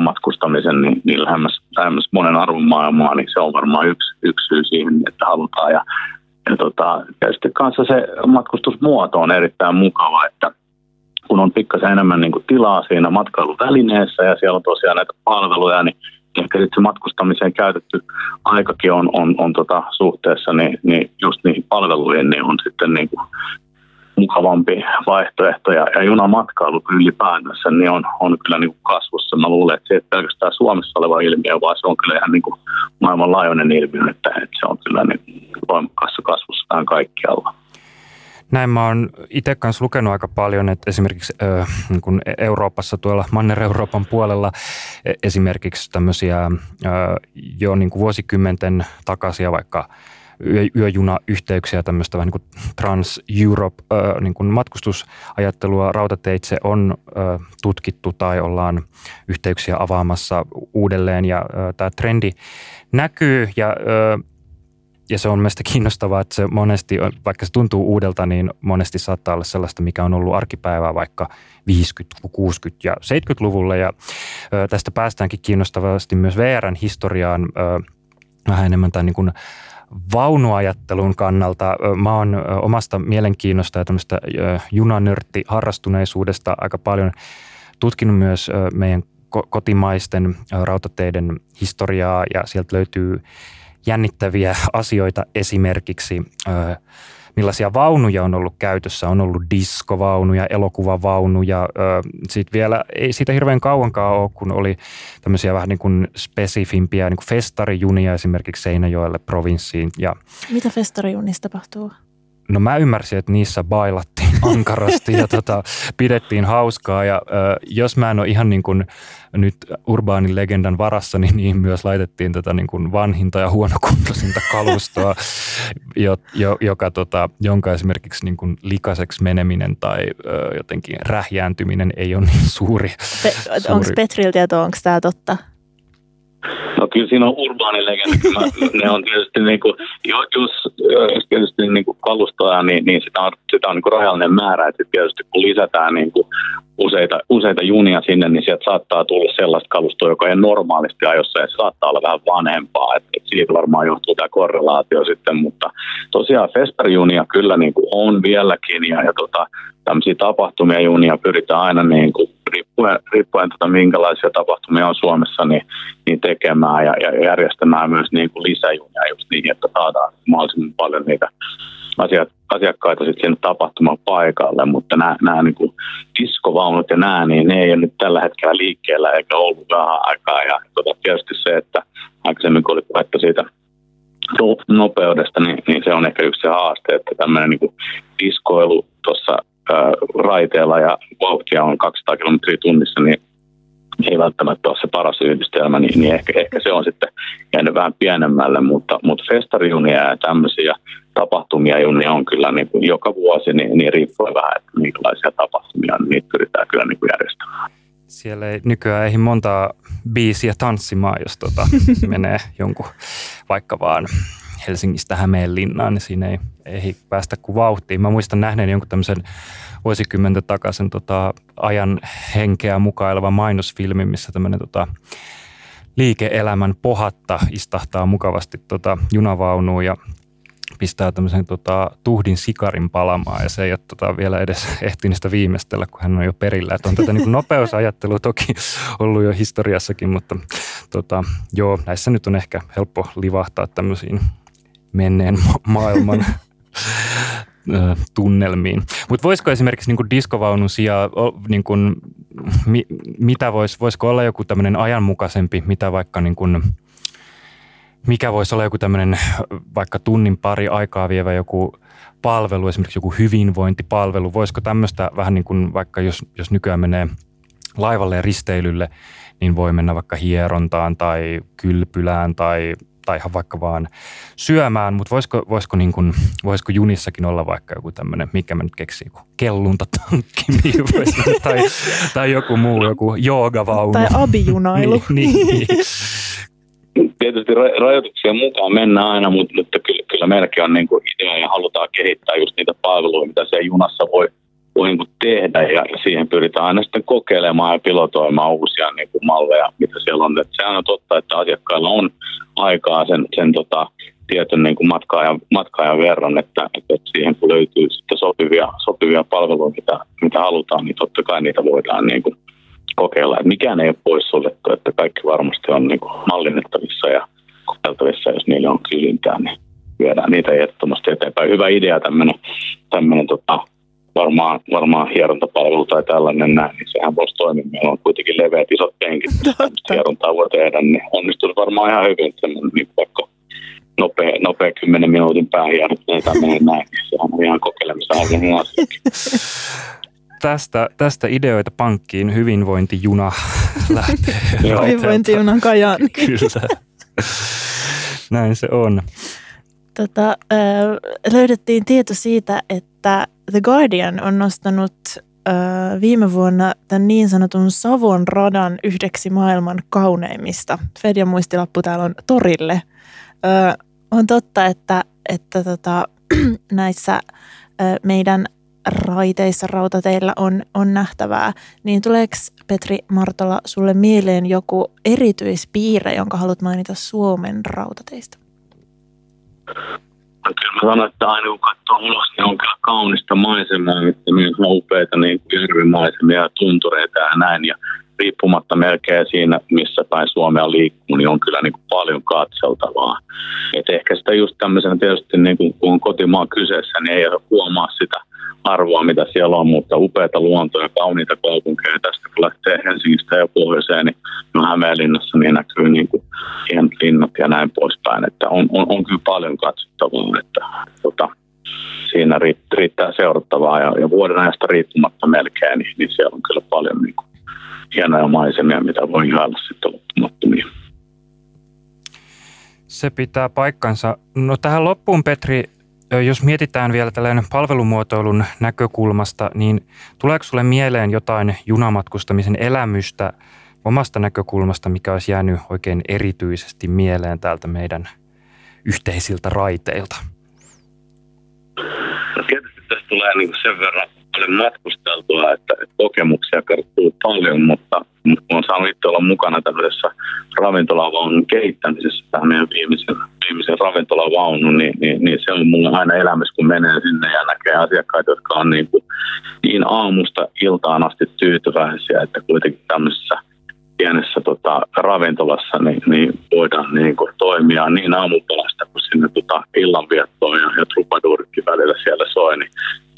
matkustamisen niin, niin lähemmäs, lähemmäs monen arvon maailmaa, niin se on varmaan yksi, yksi syy siihen, että halutaan. Ja, ja tota, tietysti kanssa se matkustusmuoto on erittäin mukava, että kun on pikkasen enemmän niin kuin tilaa siinä matkailuvälineessä ja siellä on tosiaan näitä palveluja, niin ehkä sitten se matkustamiseen käytetty aikakin on, on, on tota suhteessa niin, niin just niihin palveluihin niin on sitten niin kuin mukavampi vaihtoehto ja, ja junamatkailu ylipäätänsä niin on, on kyllä niin kuin kasvussa. Mä luulen, että se ei pelkästään Suomessa oleva ilmiö, vaan se on kyllä ihan niin kuin maailmanlaajuinen ilmiö, että, että se on kyllä niin voimakkaassa kasvussa kaikkialla. Näin mä oon itse kanssa lukenut aika paljon, että esimerkiksi äh, niin kun Euroopassa tuolla Manner-Euroopan puolella e, esimerkiksi tämmöisiä äh, jo niin kuin vuosikymmenten takaisia vaikka yö, yöjunayhteyksiä, tämmöistä vähän niin kuin Trans-Europe äh, niin kuin matkustusajattelua rautateitse on äh, tutkittu tai ollaan yhteyksiä avaamassa uudelleen ja tämä trendi näkyy ja äh, ja se on mielestäni kiinnostavaa, että se monesti, vaikka se tuntuu uudelta, niin monesti saattaa olla sellaista, mikä on ollut arkipäivää vaikka 50, 60 ja 70-luvulla. Ja ö, tästä päästäänkin kiinnostavasti myös VRn historiaan ö, vähän enemmän tämän niin kuin vaunuajattelun kannalta. Mä oon omasta mielenkiinnosta ja tämmöistä junanörtti harrastuneisuudesta aika paljon tutkinut myös meidän kotimaisten rautateiden historiaa ja sieltä löytyy jännittäviä asioita esimerkiksi millaisia vaunuja on ollut käytössä. On ollut diskovaunuja, elokuvavaunuja. Sitten vielä ei siitä hirveän kauankaan ole, kun oli tämmöisiä vähän niin kuin spesifimpiä niin kuin festarijunia esimerkiksi Seinäjoelle provinssiin. Ja Mitä festarijunissa tapahtuu? No mä ymmärsin, että niissä bailattiin ankarasti ja tota, pidettiin hauskaa. Ja ö, jos mä en ole ihan niin kuin nyt urbaanin legendan varassa, niin niin myös laitettiin tätä niin kuin vanhinta ja huonokuntoisinta kalustoa, jo, jo, joka, tota, jonka esimerkiksi niin kuin likaiseksi meneminen tai ö, jotenkin rähjääntyminen ei ole niin suuri. Pe- suuri. Onko Petriltä tietoa, onko tämä totta? No kyllä siinä on urbaani legenda. ne on tietysti, niin kuin, jos, jos tietysti niin kuin kalustoja, niin, niin sitä on, sitä on niin kuin rajallinen määrä. Että tietysti kun lisätään niin kuin useita, useita junia sinne, niin sieltä saattaa tulla sellaista kalustoa, joka ei normaalisti ajossa ja se saattaa olla vähän vanhempaa. Et, et siitä varmaan johtuu tämä korrelaatio sitten, mutta tosiaan festarijunia kyllä niin kuin on vieläkin ja, ja tota, tämmöisiä tapahtumia junia pyritään aina niin kuin riippuen, riippuen tota, minkälaisia tapahtumia on Suomessa, niin, niin tekemään ja, ja järjestämään myös niin kuin lisäjunia just niin, että saadaan mahdollisimman paljon niitä asiakkaita sitten sinne tapahtuman paikalle, mutta nämä, nämä niin kuin diskovaunut ja nämä, niin ne ei ole nyt tällä hetkellä liikkeellä eikä ollut vähän aikaa. Ja tota, tietysti se, että aikaisemmin kun oli puhetta siitä nopeudesta, niin, niin se on ehkä yksi se haaste, että tämmöinen niin diskoilu tuossa raiteella ja vauhtia on 200 kilometriä tunnissa, niin ei välttämättä ole se paras yhdistelmä, niin, niin ehkä, ehkä se on sitten jäänyt vähän pienemmälle, mutta, mutta festarijunia ja tämmöisiä tapahtumia junia on kyllä niin kuin joka vuosi, niin, niin riippuu vähän, että minkälaisia tapahtumia niin niitä pyritään kyllä niin kuin järjestämään. Siellä ei nykyään ei montaa biisiä tanssimaan, jos tota menee jonkun vaikka vaan Helsingistä Hämeenlinnaan, niin siinä ei, ei päästä kuin vauhtiin. Mä muistan nähneen jonkun tämmöisen vuosikymmentä takaisin tota, ajan henkeä mukaileva mainosfilmi, missä tämmöinen tota, liike-elämän pohatta istahtaa mukavasti tota, junavaunuun ja pistää tämmöisen tota, tuhdin sikarin palamaan ja se ei ole tota, vielä edes ehtinyt sitä viimeistellä, kun hän on jo perillä. Että on tätä niin nopeusajattelu toki ollut jo historiassakin, mutta tota, joo, näissä nyt on ehkä helppo livahtaa tämmöisiin menneen ma- maailman tunnelmiin. Mutta voisiko esimerkiksi niin diskovaunun sijaan, niin kuin, mi, mitä vois, voisiko olla joku tämmöinen ajanmukaisempi, mitä vaikka niin kuin, mikä voisi olla joku tämmöinen vaikka tunnin pari aikaa vievä joku palvelu, esimerkiksi joku hyvinvointipalvelu. Voisiko tämmöistä vähän niin kuin vaikka jos, jos nykyään menee laivalle ja risteilylle, niin voi mennä vaikka hierontaan tai kylpylään tai tai ihan vaikka vaan syömään, mutta voisiko, voisiko, niin kuin, voisiko junissakin olla vaikka joku tämmöinen, mikä mä nyt keksin, joku kelluntatankki tai, tai joku muu, joku joogavaunu. Tai abijunailu. niin, niin, niin. Tietysti rajoituksien mukaan mennään aina, mutta, mutta kyllä, kyllä meilläkin on niin kuin idea ja halutaan kehittää just niitä palveluja, mitä se junassa voi voi niin kuin tehdä ja siihen pyritään aina sitten kokeilemaan ja pilotoimaan uusia niin kuin malleja, mitä siellä on. Että sehän on totta, että asiakkailla on aikaa sen, sen tota, tietyn niin kuin matka-ajan, matka-ajan verran, että, että siihen kun löytyy sitten sopivia, sopivia palveluja, mitä, mitä halutaan, niin totta kai niitä voidaan niin kuin kokeilla. Että mikään ei ole poissuljettu, että kaikki varmasti on niin kuin mallinnettavissa ja kokeiltavissa, jos niillä on kysyntää, niin viedään niitä ehdottomasti eteenpäin. Hyvä idea tämmöinen tota, varmaan, varmaan hierontapalvelu tai tällainen näin, niin sehän voisi toimia. Meillä on kuitenkin leveät isot penkit, hierontaa voi tehdä, niin onnistuisi varmaan ihan hyvin, että niin vaikka nopea, nopea 10 minuutin päähieronta tai menee näin, niin sehän on ihan kokeilemisen asia. Tästä, tästä ideoita pankkiin hyvinvointijuna lähtee. Hyvinvointijunan kajaan. Kyllä. Näin se on. Tota, löydettiin tieto siitä, että The Guardian on nostanut viime vuonna tämän niin sanotun Savon radan yhdeksi maailman kauneimmista. Fedian muistilappu täällä on torille. on totta, että, että tota, näissä meidän raiteissa, rautateillä on, on nähtävää, niin tuleeko Petri Martola sulle mieleen joku erityispiirre, jonka haluat mainita Suomen rautateistä? kyllä mä sanon, että aina kun katsoo ulos, niin on kyllä kaunista maisemaa, että myös upeita niin järvimaisemia ja tuntureita ja näin. Ja riippumatta melkein siinä, missä päin Suomea liikkuu, niin on kyllä niin kuin paljon katseltavaa. Et ehkä sitä just tämmöisenä tietysti, niin kuin, kun on kotimaa kyseessä, niin ei huomaa sitä arvoa, mitä siellä on, mutta upeita luontoja, kauniita kaupunkeja. Tästä kun lähtee Helsingistä ja pohjoiseen, niin no Hämeenlinnassa niin näkyy niin kuin hienot linnat ja näin poispäin. Että on, on, on kyllä paljon katsottavaa, että tota, siinä riittää seurattavaa ja, ja vuoden ajasta riippumatta melkein, niin, niin siellä on kyllä paljon niin kuin hienoja maisemia, mitä voi ihailla sitten loppumattomia. Se pitää paikkansa. No tähän loppuun Petri, jos mietitään vielä tällainen palvelumuotoilun näkökulmasta, niin tuleeko sulle mieleen jotain junamatkustamisen elämystä omasta näkökulmasta, mikä olisi jäänyt oikein erityisesti mieleen täältä meidän yhteisiltä raiteilta? No tietysti tästä tulee niin sen verran paljon matkusteltua, että, kokemuksia kertoo paljon, mutta, olen saanut itse olla mukana tämmöisessä ravintolavaunun kehittämisessä, tämä meidän viimeisen, viimeisen ravintolavaunun, niin, niin, niin, se on mulle aina elämys, kun menee sinne ja näkee asiakkaita, jotka on niin, kuin, niin aamusta iltaan asti tyytyväisiä, että kuitenkin tämmöisessä pienessä tota, ravintolassa niin, niin voidaan niin kuin, toimia niin aamupalasta kuin sinne tota, illanviettoon ja, ja trupaduuritkin välillä siellä soi, niin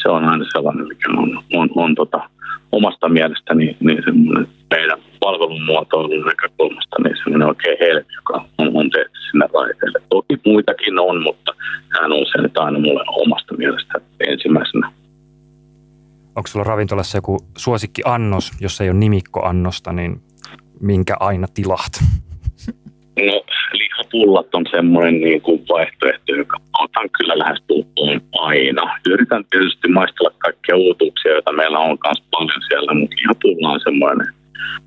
se on aina sellainen, mikä on, on, on tota, omasta mielestäni niin semmoinen meidän palvelun muotoilun näkökulmasta niin semmoinen oikein helmi, joka on, on tehty sinne raiteille. Toki muitakin on, mutta hän on se nyt aina mulle omasta mielestä ensimmäisenä. Onko sulla ravintolassa joku suosikki annos, jos ei ole nimikkoannosta, niin minkä aina tilaat? No lihapullat on semmoinen niin kuin vaihtoehto, joka otan kyllä lähes viina. Yritän tietysti maistella kaikkia uutuuksia, joita meillä on myös paljon siellä, mutta ihan pulla on semmoinen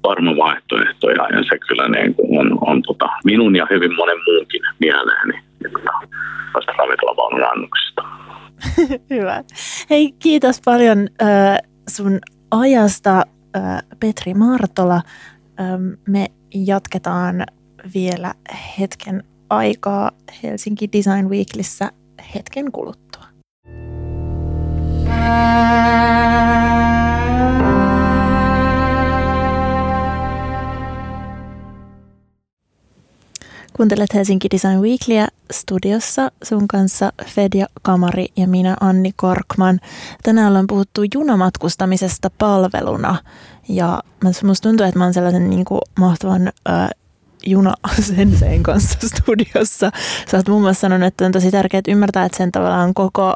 varma vaihtoehto ja, se kyllä niin kuin on, on tota, minun ja hyvin monen muunkin mieleeni tästä ravintolavaunun annuksista. Hyvä. Hei, kiitos paljon äh, sun ajasta, äh, Petri Martola. Ähm, me jatketaan vielä hetken aikaa Helsinki Design Weeklissä hetken kuluttua. Kuuntelet Helsinki Design Weeklyä studiossa sun kanssa Fedja Kamari ja minä Anni Korkman. Tänään ollaan puhuttu junamatkustamisesta palveluna ja musta tuntuu, että mä oon sellaisen niin kuin mahtavan äh, juna-senseen kanssa studiossa. Sä oot muun muassa sanonut, että on tosi tärkeää ymmärtää, että sen tavallaan koko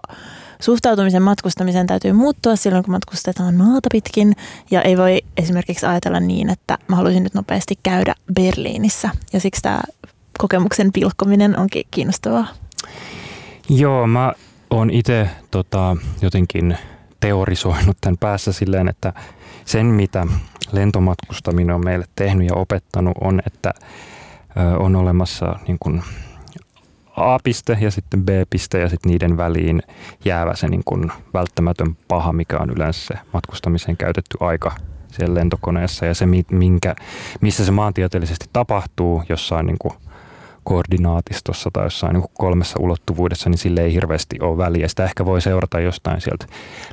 suhtautumisen matkustamisen täytyy muuttua silloin, kun matkustetaan maata pitkin. Ja ei voi esimerkiksi ajatella niin, että mä haluaisin nyt nopeasti käydä Berliinissä. Ja siksi tämä kokemuksen pilkkominen onkin kiinnostavaa. Joo, mä oon itse tota, jotenkin teorisoinut tämän päässä silleen, että sen mitä lentomatkustaminen on meille tehnyt ja opettanut on, että on olemassa niin kuin A-piste ja sitten B-piste ja sitten niiden väliin jäävä se niin kuin välttämätön paha, mikä on yleensä se matkustamiseen käytetty aika siellä lentokoneessa ja se, minkä, missä se maantieteellisesti tapahtuu jossain niin kuin koordinaatistossa tai jossain niin kolmessa ulottuvuudessa, niin sille ei hirveästi ole väliä. Sitä ehkä voi seurata jostain sieltä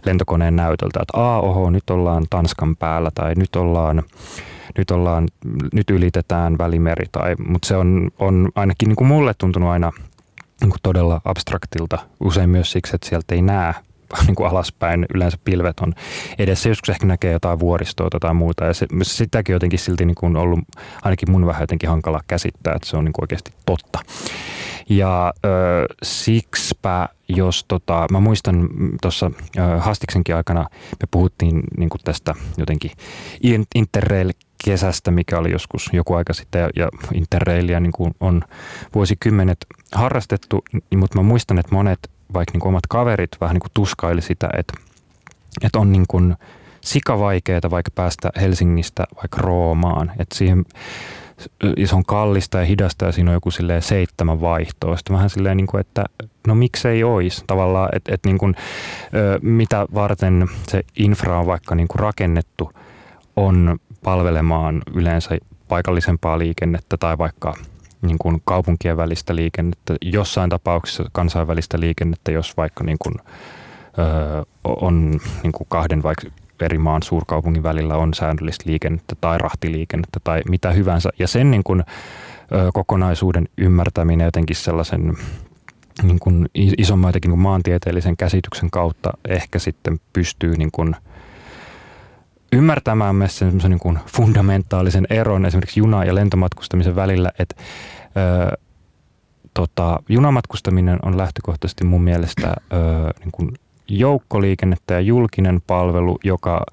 lentokoneen näytöltä, että aa, oho, nyt ollaan Tanskan päällä tai nyt ollaan nyt, ollaan, nyt ylitetään välimeri, tai, mutta se on, on ainakin niin kuin mulle tuntunut aina niin kuin todella abstraktilta, usein myös siksi, että sieltä ei näe niin kuin alaspäin, yleensä pilvet on edessä. Joskus ehkä näkee jotain vuoristoa tai muuta. Ja se, sitäkin jotenkin silti niin kuin ollut ainakin mun vähän jotenkin hankala käsittää, että se on niin kuin oikeasti totta. Ja ö, siksipä, jos tota, mä muistan tuossa Hastiksenkin aikana me puhuttiin niin kuin tästä jotenkin Interrail kesästä, mikä oli joskus joku aika sitten, ja, ja Interrailia niin kuin on vuosikymmenet harrastettu, mutta mä muistan, että monet vaikka niin kuin omat kaverit vähän niin kuin tuskaili sitä, että, että on niin kuin sikavaikeeta vaikka päästä Helsingistä vaikka Roomaan, että siihen se on kallista ja hidasta ja siinä on joku silleen seitsemän vaihtoa. Sitten vähän silleen, niin kuin, että no miksei olisi tavallaan, että, että niin kuin, mitä varten se infra on vaikka niin kuin rakennettu, on palvelemaan yleensä paikallisempaa liikennettä tai vaikka niin kuin kaupunkien välistä liikennettä, jossain tapauksessa kansainvälistä liikennettä, jos vaikka niin kuin, ö, on niin kuin kahden vaikka eri maan suurkaupungin välillä on säännöllistä liikennettä tai rahtiliikennettä tai mitä hyvänsä. Ja sen niin kuin, ö, kokonaisuuden ymmärtäminen jotenkin sellaisen niin kuin isomman jotenkin niin kuin maantieteellisen käsityksen kautta ehkä sitten pystyy niin kuin – ymmärtämään myös sen niin kuin fundamentaalisen eron esimerkiksi juna- ja lentomatkustamisen välillä, että ö, tota, junamatkustaminen on lähtökohtaisesti mun mielestä ö, niin kuin joukkoliikennettä ja julkinen palvelu, joka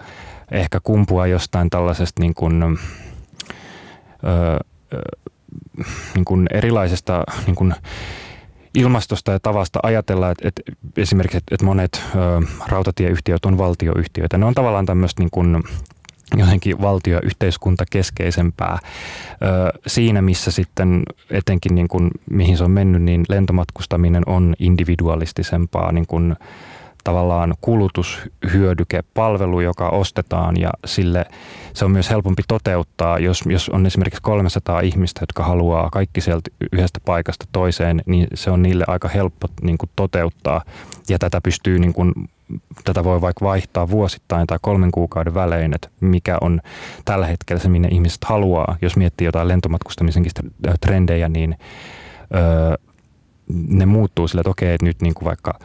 ehkä kumpuaa jostain tällaisesta niin kuin, ö, niin kuin erilaisesta niin kuin ilmastosta ja tavasta ajatella, että, että esimerkiksi että monet ö, rautatieyhtiöt on valtioyhtiöitä. Ne on tavallaan tämmöistä niin kuin jotenkin valtio- yhteiskuntakeskeisempää. Ö, siinä, missä sitten etenkin niin kuin, mihin se on mennyt, niin lentomatkustaminen on individualistisempaa niin kuin, tavallaan kulutushyödykepalvelu, joka ostetaan ja sille se on myös helpompi toteuttaa, jos, jos on esimerkiksi 300 ihmistä, jotka haluaa kaikki sieltä yhdestä paikasta toiseen, niin se on niille aika helppo niin kuin toteuttaa ja tätä pystyy niin kuin tätä voi vaikka vaihtaa vuosittain tai kolmen kuukauden välein, että mikä on tällä hetkellä se, minne ihmiset haluaa. Jos miettii jotain lentomatkustamisenkin trendejä, niin öö, ne muuttuu sille, että okei, että nyt niin kuin vaikka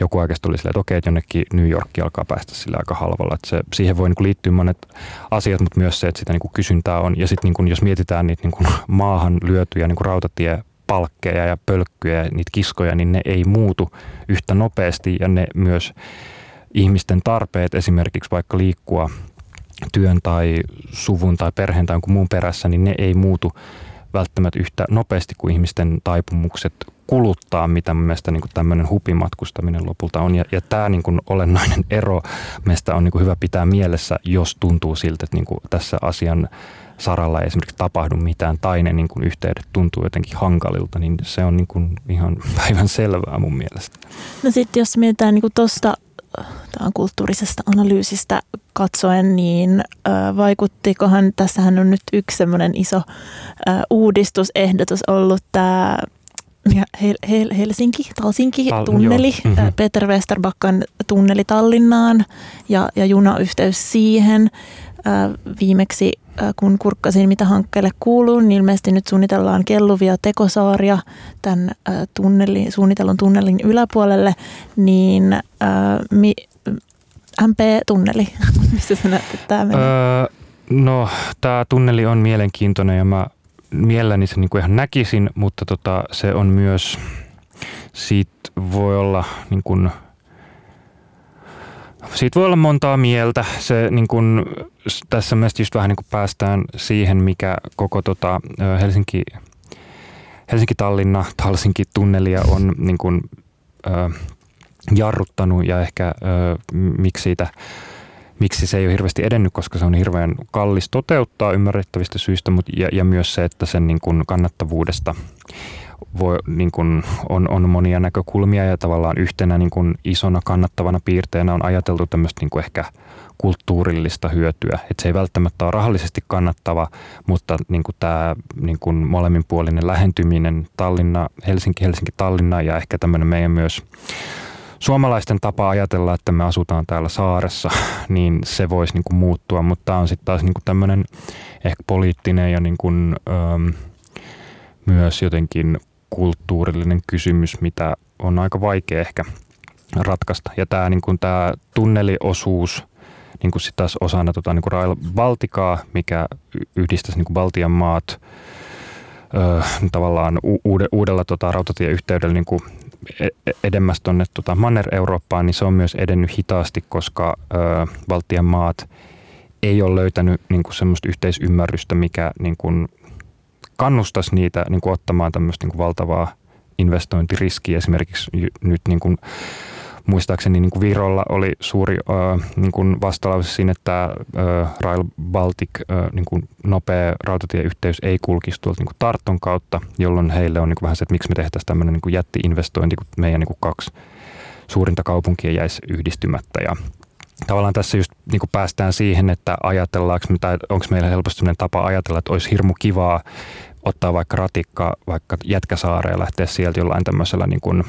joku oikeasti tuli sille, että okei, että jonnekin New York alkaa päästä sille aika halvalla. Että se, siihen voi niin kuin liittyä monet asiat, mutta myös se, että sitä niin kuin kysyntää on. Ja sitten niin jos mietitään niitä niin kuin maahan lyötyjä niin kuin rautatiepalkkeja ja pölkkyjä ja niitä kiskoja, niin ne ei muutu yhtä nopeasti ja ne myös ihmisten tarpeet esimerkiksi vaikka liikkua työn tai suvun tai perheen tai jonkun muun perässä, niin ne ei muutu välttämättä yhtä nopeasti kuin ihmisten taipumukset kuluttaa, mitä mielestä niin tämmöinen hupimatkustaminen lopulta on. Ja, ja tämä niin kuin olennainen ero meistä on niin kuin hyvä pitää mielessä, jos tuntuu siltä, että niin kuin tässä asian saralla ei esimerkiksi tapahdu mitään tai ne niin kuin yhteydet tuntuu jotenkin hankalilta, niin se on niin kuin ihan päivän selvää mun mielestä. No sitten jos mietitään niin tuosta kulttuurisesta analyysistä katsoen, niin vaikuttikohan, tässähän on nyt yksi semmoinen iso uudistusehdotus ollut tämä Helsinki, Talsinki-tunneli, mm-hmm. Peter Westerbakkan tunneli Tallinnaan ja, ja junayhteys siihen. Viimeksi kun kurkkasin, mitä hankkeelle kuuluu, niin ilmeisesti nyt suunnitellaan kelluvia tekosaaria tämän tunnelin, suunnitellun tunnelin yläpuolelle, niin mi, MP-tunneli, mistä sä näet, että tämä menee? Öö, no, tämä tunneli on mielenkiintoinen ja mä mielelläni se niin kuin ihan näkisin, mutta tota, se on myös, siitä voi olla niin kuin, siitä voi olla montaa mieltä. Se, niin kun, tässä mielestäni just vähän niin kuin päästään siihen, mikä koko tota, Helsinki, Helsinki-Tallinna, Helsinki-tunnelia on niin kun, ö, jarruttanut ja ehkä ö, miksi siitä miksi se ei ole hirveästi edennyt, koska se on hirveän kallis toteuttaa ymmärrettävistä syistä, mutta ja, ja myös se, että sen niin kuin kannattavuudesta voi, niin kuin on, on monia näkökulmia ja tavallaan yhtenä niin kuin isona kannattavana piirteenä on ajateltu tämmöistä niin kuin ehkä kulttuurillista hyötyä. Että se ei välttämättä ole rahallisesti kannattava, mutta niin kuin tämä niin kuin molemminpuolinen lähentyminen Tallinna, Helsinki, Helsinki, Tallinna ja ehkä tämmöinen meidän myös suomalaisten tapa ajatella, että me asutaan täällä saaressa, niin se voisi niin kuin muuttua, mutta tämä on sitten taas niin kuin tämmöinen ehkä poliittinen ja niin kuin, öö, myös jotenkin kulttuurillinen kysymys, mitä on aika vaikea ehkä ratkaista. Ja tämä, niin kuin tämä tunneliosuus niin kuin sit taas osana tota, niin kuin Rail Balticaa, mikä yhdistäisi niin kuin Baltian maat öö, tavallaan uude, uudella tota, rautatieyhteydellä niin kuin edemmäs tuonne tota Manner-Eurooppaan, niin se on myös edennyt hitaasti, koska ö, Baltian maat ei ole löytänyt niin kuin semmoista yhteisymmärrystä, mikä niin kuin kannustaisi niitä niin kuin ottamaan tämmöistä niin kuin valtavaa investointiriskiä. Esimerkiksi nyt niin kuin, muistaakseni niin kuin Virolla oli suuri äh, niin kuin vastalause siinä, että äh, Rail Baltic äh, niin kuin nopea rautatieyhteys ei kulkisi tuolta niin kuin Tarton kautta, jolloin heille on niin kuin vähän se, että miksi me tehtäisiin tämmöinen niin jätti-investointi, kun meidän niin kuin kaksi suurinta kaupunkia jäisi yhdistymättä. Ja tavallaan tässä just niin kuin päästään siihen, että ajatellaanko me, tai onko meillä helposti tapa ajatella, että olisi hirmu kivaa ottaa vaikka ratikka vaikka Jätkäsaareen ja lähteä sieltä jollain tämmöisellä niin kuin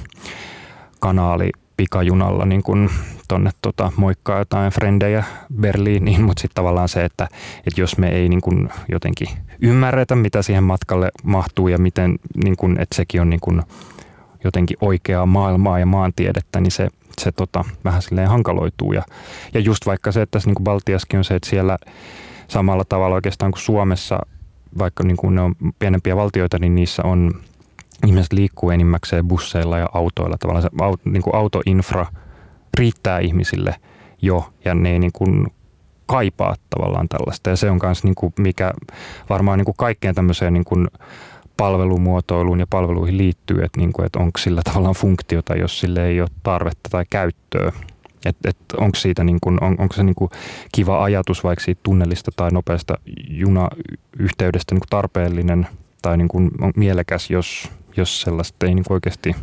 kanaali pikajunalla niin kuin tonne tota, moikkaa jotain frendejä Berliiniin, mutta sitten tavallaan se, että, että jos me ei niin kuin jotenkin ymmärretä, mitä siihen matkalle mahtuu ja miten, niin kuin, että sekin on niin kuin jotenkin oikeaa maailmaa ja maantiedettä, niin se, se tota, vähän silleen hankaloituu. Ja, ja just vaikka se, että tässä niin kuin Baltiaskin on se, että siellä samalla tavalla oikeastaan kuin Suomessa vaikka niin kuin ne on pienempiä valtioita, niin niissä on ihmiset liikkuu enimmäkseen busseilla ja autoilla. Tavallaan se auto, niin kuin autoinfra riittää ihmisille jo ja ne ei niin kuin kaipaa tavallaan tällaista. Ja se on myös niin kuin mikä varmaan niin kuin kaikkeen tämmöiseen niin kuin palvelumuotoiluun ja palveluihin liittyy, että, niin kuin, että onko sillä tavallaan funktiota, jos sille ei ole tarvetta tai käyttöä. Että et onko siitä niin kun, on, onko se niin kiva ajatus vaikka siitä tunnelista tai nopeasta junayhteydestä niin tarpeellinen tai niin kun mielekäs, jos, jos sellaista ei niin oikeasti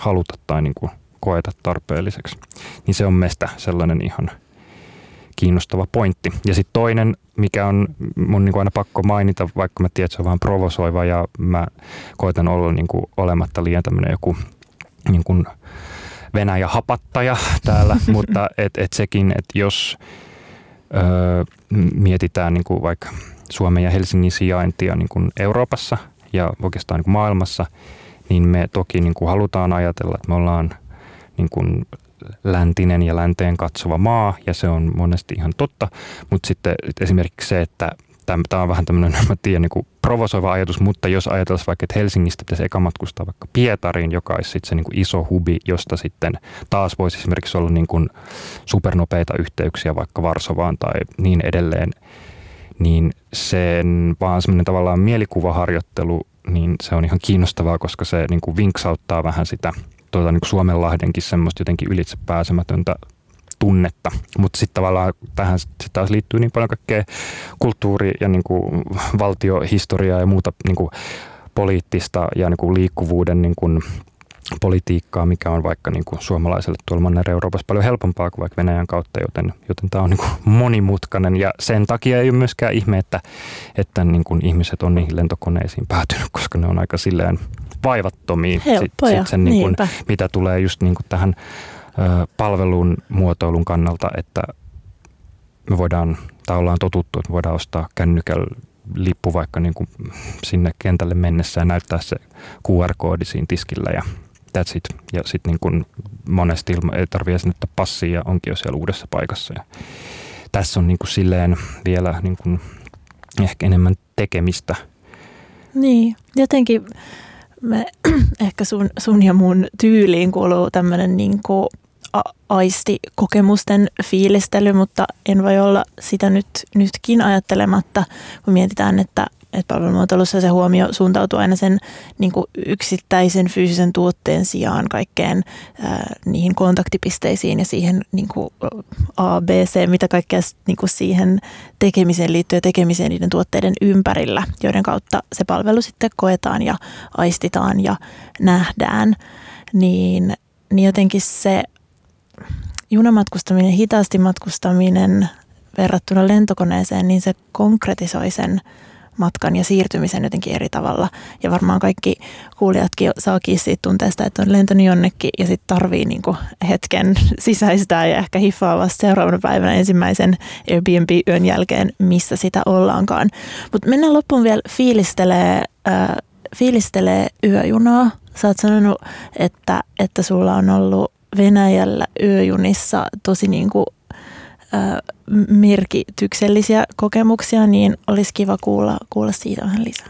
haluta tai niin koeta tarpeelliseksi. Niin se on meistä sellainen ihan kiinnostava pointti. Ja sitten toinen, mikä on mun niin aina pakko mainita, vaikka mä tiedän, että se on vähän provosoiva ja mä koitan olla niin olematta liian tämmöinen joku niin kuin Venäjä hapattaja täällä, mutta et, et sekin, että jos öö, mietitään niin kuin vaikka Suomen ja Helsingin sijaintia niin kuin Euroopassa ja oikeastaan niin kuin maailmassa, niin me toki niin kuin halutaan ajatella, että me ollaan niin kuin läntinen ja länteen katsova maa, ja se on monesti ihan totta, mutta sitten esimerkiksi se, että tämä on vähän tämmöinen, mä tiedän, niin kuin provosoiva ajatus, mutta jos ajatellaan vaikka, että Helsingistä pitäisi eka matkustaa vaikka Pietariin, joka olisi sitten se niin kuin iso hubi, josta sitten taas voisi esimerkiksi olla niin kuin supernopeita yhteyksiä vaikka Varsovaan tai niin edelleen, niin sen vaan semmoinen tavallaan mielikuvaharjoittelu, niin se on ihan kiinnostavaa, koska se niin kuin vinksauttaa vähän sitä tuota, niin kuin Suomenlahdenkin semmoista jotenkin ylitse pääsemätöntä tunnetta. Mutta sitten tavallaan tähän sit taas liittyy niin paljon kaikkea kulttuuri- ja niin kuin valtiohistoriaa ja muuta niin kuin poliittista ja niin kuin liikkuvuuden niin kuin politiikkaa, mikä on vaikka niin kuin suomalaiselle tuolla Manner Euroopassa paljon helpompaa kuin vaikka Venäjän kautta, joten, joten tämä on niin kuin monimutkainen. Ja sen takia ei ole myöskään ihme, että, että niin kuin ihmiset on niihin lentokoneisiin päätynyt, koska ne on aika silleen vaivattomia. Helppoja, sit, sit sen, niin kuin, mitä tulee just niin kuin tähän ö, palvelun muotoilun kannalta, että me voidaan, tai ollaan totuttu, että me voidaan ostaa kännykällä lippu vaikka niin kuin sinne kentälle mennessä ja näyttää se QR-koodi siinä tiskillä ja that's it. Ja sitten niin monesti ilma, ei tarvitse edes passia ja onkin jo siellä uudessa paikassa. Ja tässä on niin kuin silleen vielä niin kuin ehkä enemmän tekemistä. Niin, jotenkin me, ehkä sun, sun ja mun tyyliin kuuluu tämmöinen niin aistikokemusten fiilistely, mutta en voi olla sitä nyt, nytkin ajattelematta, kun mietitään, että, että palvelumuotoilussa se huomio suuntautuu aina sen niin kuin yksittäisen fyysisen tuotteen sijaan kaikkeen ää, niihin kontaktipisteisiin ja siihen niin kuin A, B, C, mitä kaikkea niin kuin siihen tekemiseen liittyy tekemiseen niiden tuotteiden ympärillä, joiden kautta se palvelu sitten koetaan ja aistitaan ja nähdään, niin, niin jotenkin se junamatkustaminen, hitaasti matkustaminen verrattuna lentokoneeseen, niin se konkretisoi sen matkan ja siirtymisen jotenkin eri tavalla. Ja varmaan kaikki kuulijatkin saakin siitä tunteesta, että on lentänyt jonnekin ja sitten tarvii niinku hetken sisäistää ja ehkä hiffaa vasta seuraavana päivänä ensimmäisen Airbnb-yön jälkeen, missä sitä ollaankaan. Mutta mennään loppuun vielä fiilistelee, äh, fiilistelee yöjunaa. Sä oot sanonut, että, että sulla on ollut Venäjällä yöjunissa tosi niin kuin, äh, merkityksellisiä kokemuksia, niin olisi kiva kuulla, kuulla siitä vähän lisää.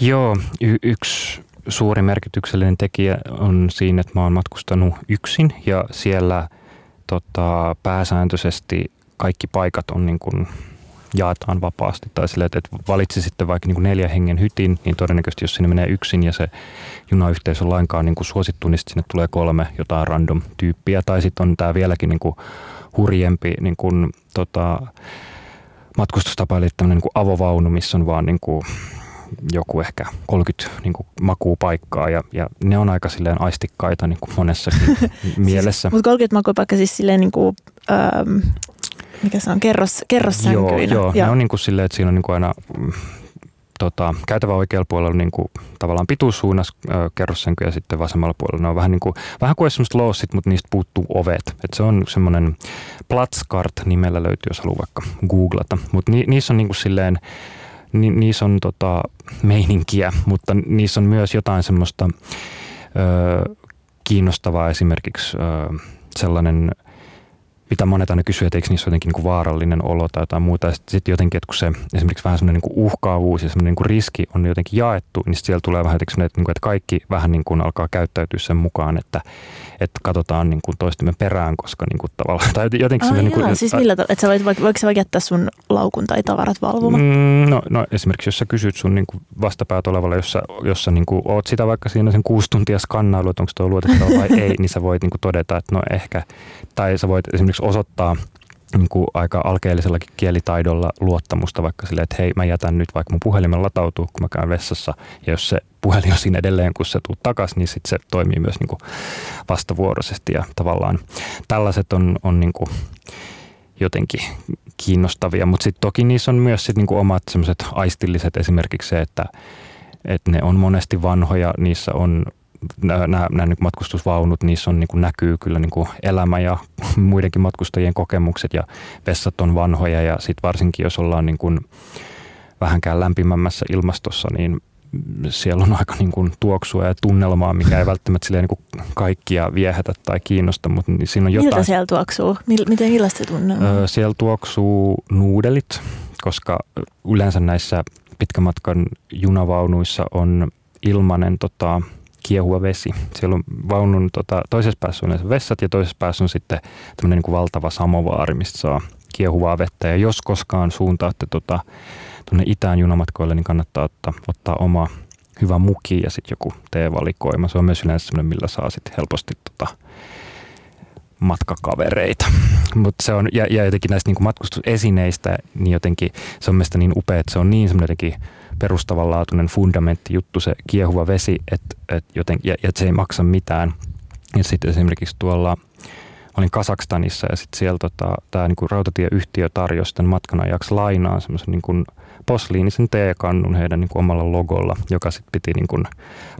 Joo, y- yksi suuri merkityksellinen tekijä on siinä, että mä oon matkustanut yksin ja siellä tota, pääsääntöisesti kaikki paikat on niin kuin jaetaan vapaasti. Tai sille, että valitsi sitten vaikka niin kuin neljä hengen hytin, niin todennäköisesti jos sinne menee yksin ja se junayhteys on lainkaan niin kuin suosittu, niin sinne tulee kolme jotain random tyyppiä. Tai sitten on tämä vieläkin niin kuin hurjempi niin kuin, tota, matkustustapa, eli tämmöinen niin kuin avovaunu, missä on vaan niin kuin joku ehkä 30 niin kuin makuupaikkaa ja, ja ne on aika silleen aistikkaita niin kuin monessakin mielessä. Siis, mutta 30 makuupaikkaa siis silleen niin kuin, ähm, mikä se on, kerros, kerrossänkyinä. Joo, joo. Ja. ne on niin kuin silleen, että siinä on niin kuin aina mm, tota, käytävä oikealla puolella niin kuin, tavallaan pituussuunnas kerrossänky ja sitten vasemmalla puolella ne on vähän, niin kuin, vähän kuin semmoiset loosit, mutta niistä puuttuu ovet. Et se on semmoinen Platskart nimellä löytyy, jos haluaa vaikka googlata. Mutta ni, niissä on niin kuin silleen, ni, niissä on tota, meininkiä, mutta niissä on myös jotain semmoista ö, kiinnostavaa esimerkiksi ö, sellainen – mitä monet aina kysyy, että eikö niissä jotenkin niin kuin vaarallinen olo tai jotain muuta. Ja sitten sit jotenkin, että kun se esimerkiksi vähän semmoinen niin uhkaavuus ja semmoinen niin riski on jotenkin jaettu, niin siellä tulee vähän jotenkin että, että kaikki vähän niin kuin alkaa käyttäytyä sen mukaan, että, että katsotaan niin kuin toistemme perään, koska niin kuin tavallaan, tai jotenkin Ai niin kuin, siis millä tavalla, että sä voit, voiko sä vaikka jättää sun laukun tai tavarat valvomaan? Mm, no, no, esimerkiksi jos sä kysyt sun niin kuin vastapäät olevalle, jossa, jossa niin kuin oot sitä vaikka siinä sen kuusi tuntia skannailu, että onko tuo luotettava vai ei, niin sä voit niin kuin todeta, että no ehkä, tai sä voit esimerkiksi osoittaa niin kuin aika alkeellisellakin kielitaidolla luottamusta vaikka silleen, että hei mä jätän nyt vaikka mun puhelimen latautuu, kun mä käyn vessassa. Ja jos se puhelin on siinä edelleen, kun se tuut takaisin, niin sit se toimii myös niin kuin vastavuoroisesti. Ja tavallaan tällaiset on, on niin kuin jotenkin kiinnostavia, mutta sitten toki niissä on myös sit niin kuin omat semmoiset aistilliset. Esimerkiksi se, että, että ne on monesti vanhoja, niissä on nämä, nämä niin matkustusvaunut, niissä on, niin kuin näkyy kyllä niin kuin elämä ja muidenkin matkustajien kokemukset ja vessat on vanhoja ja sitten varsinkin jos ollaan niin kuin vähänkään lämpimämmässä ilmastossa, niin siellä on aika niin kuin tuoksua ja tunnelmaa, mikä ei välttämättä silleen niin kuin kaikkia viehätä tai kiinnosta, mutta niin siinä on jotain. Miltä siellä tuoksuu? Miten millaista tunnelmaa? Öö, siellä tuoksuu nuudelit, koska yleensä näissä pitkämatkan junavaunuissa on ilmanen tota, kiehuva vesi. Siellä on vaunun tota, toisessa päässä on vessat ja toisessa päässä on sitten tämmöinen niin kuin valtava samovaari, mistä saa kiehuvaa vettä. Ja jos koskaan suuntaatte tota, tuonne itään junamatkoille, niin kannattaa ottaa, ottaa oma hyvä muki ja sitten joku teevalikoima. Se on myös yleensä sellainen, millä saa sitten helposti tota, matkakavereita. Mut se on, ja, ja jotenkin näistä niin matkustusesineistä, niin jotenkin se on mielestäni niin upea, että se on niin semmoinen jotenkin perustavanlaatuinen fundamentti juttu, se kiehuva vesi, että, että joten, ja, ja se ei maksa mitään. Ja sitten esimerkiksi tuolla, olin Kasakstanissa ja sitten siellä tota, tämä niinku rautatieyhtiö tarjosi tämän matkan ajaksi lainaan semmoisen niinku posliinisen teekannun heidän niin kuin omalla logolla, joka sitten piti niin kuin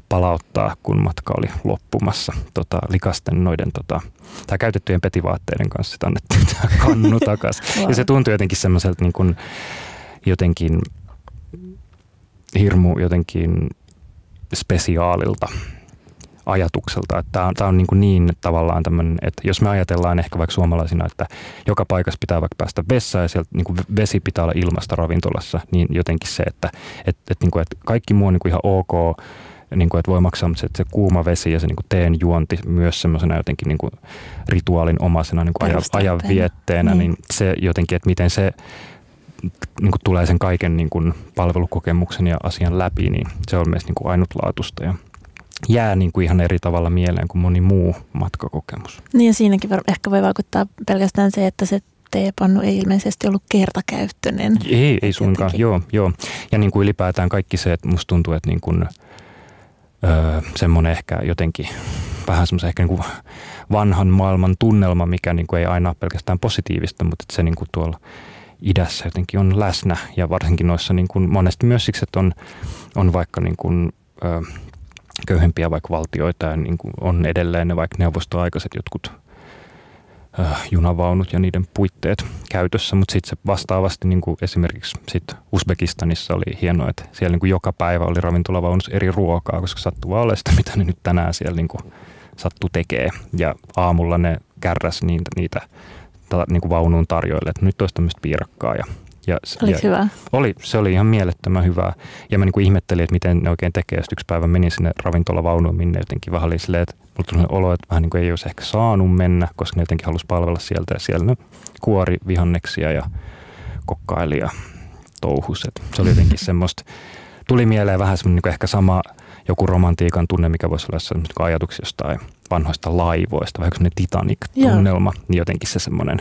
palauttaa, kun matka oli loppumassa tota, likasten noiden tota, tai käytettyjen petivaatteiden kanssa sitten annettiin tämä kannu takaisin. Ja se tuntui jotenkin semmoiselta niin kuin, jotenkin hirmu jotenkin spesiaalilta ajatukselta. Että tämä on, tämä on niin, kuin niin tavallaan tämmöinen, että jos me ajatellaan ehkä vaikka suomalaisina, että joka paikassa pitää vaikka päästä vessaan ja sieltä niin kuin vesi pitää olla ilmasta ravintolassa, niin jotenkin se, että, että, että, niin kuin, että kaikki muu on niin kuin ihan ok, niin kuin, että voi maksaa, mutta se, että se kuuma vesi ja se niin kuin teen juonti myös semmoisena jotenkin niin kuin rituaalin omaisena niin kuin ajan, ajan vietteenä, niin. niin se jotenkin, että miten se niin kuin tulee sen kaiken niin kuin palvelukokemuksen ja asian läpi, niin se on myös niin kuin ainutlaatuista ja jää niin kuin ihan eri tavalla mieleen kuin moni muu matkakokemus. Niin ja siinäkin ehkä voi vaikuttaa pelkästään se, että se teepannu ei ilmeisesti ollut kertakäyttöinen. Ei, ei suinkaan, joo, joo. Ja niin kuin ylipäätään kaikki se, että musta tuntuu, että niin kuin, öö, semmoinen ehkä jotenkin vähän semmoisen ehkä niin kuin vanhan maailman tunnelma, mikä niin kuin ei aina ole pelkästään positiivista, mutta että se niin kuin tuolla idässä jotenkin on läsnä ja varsinkin noissa niin kuin monesti myös siksi, että on, on vaikka niin kuin, öö, köyhempiä vaikka valtioita ja niin kuin on edelleen ne vaikka neuvostoaikaiset jotkut äh, junavaunut ja niiden puitteet käytössä, mutta sitten se vastaavasti niin kuin esimerkiksi sit Uzbekistanissa oli hienoa, että siellä niin kuin joka päivä oli ravintolavaunussa eri ruokaa, koska sattuu vaan sitä, mitä ne nyt tänään siellä niin kuin sattuu tekee. Ja aamulla ne kärräs niitä, niitä niin kuin vaunuun tarjoille, että nyt olisi tämmöistä piirakkaa ja ja, Oliko ja hyvä? Oli, se oli ihan mielettömän hyvää. Ja mä niin kuin ihmettelin, että miten ne oikein tekee. Sitten yksi päivä menin sinne ravintolavaunuun, minne jotenkin vähän oli silleen, että mulla tuli olo, että vähän niin kuin ei olisi ehkä saanut mennä, koska ne jotenkin halusi palvella sieltä. Ja siellä ne kuori vihanneksia ja kokkaili ja touhus. se oli jotenkin semmoista, tuli mieleen vähän semmoinen niin ehkä sama joku romantiikan tunne, mikä voisi olla semmoinen niin ajatuksia jostain vanhoista laivoista, vähän semmoinen Titanic-tunnelma, niin jotenkin se semmoinen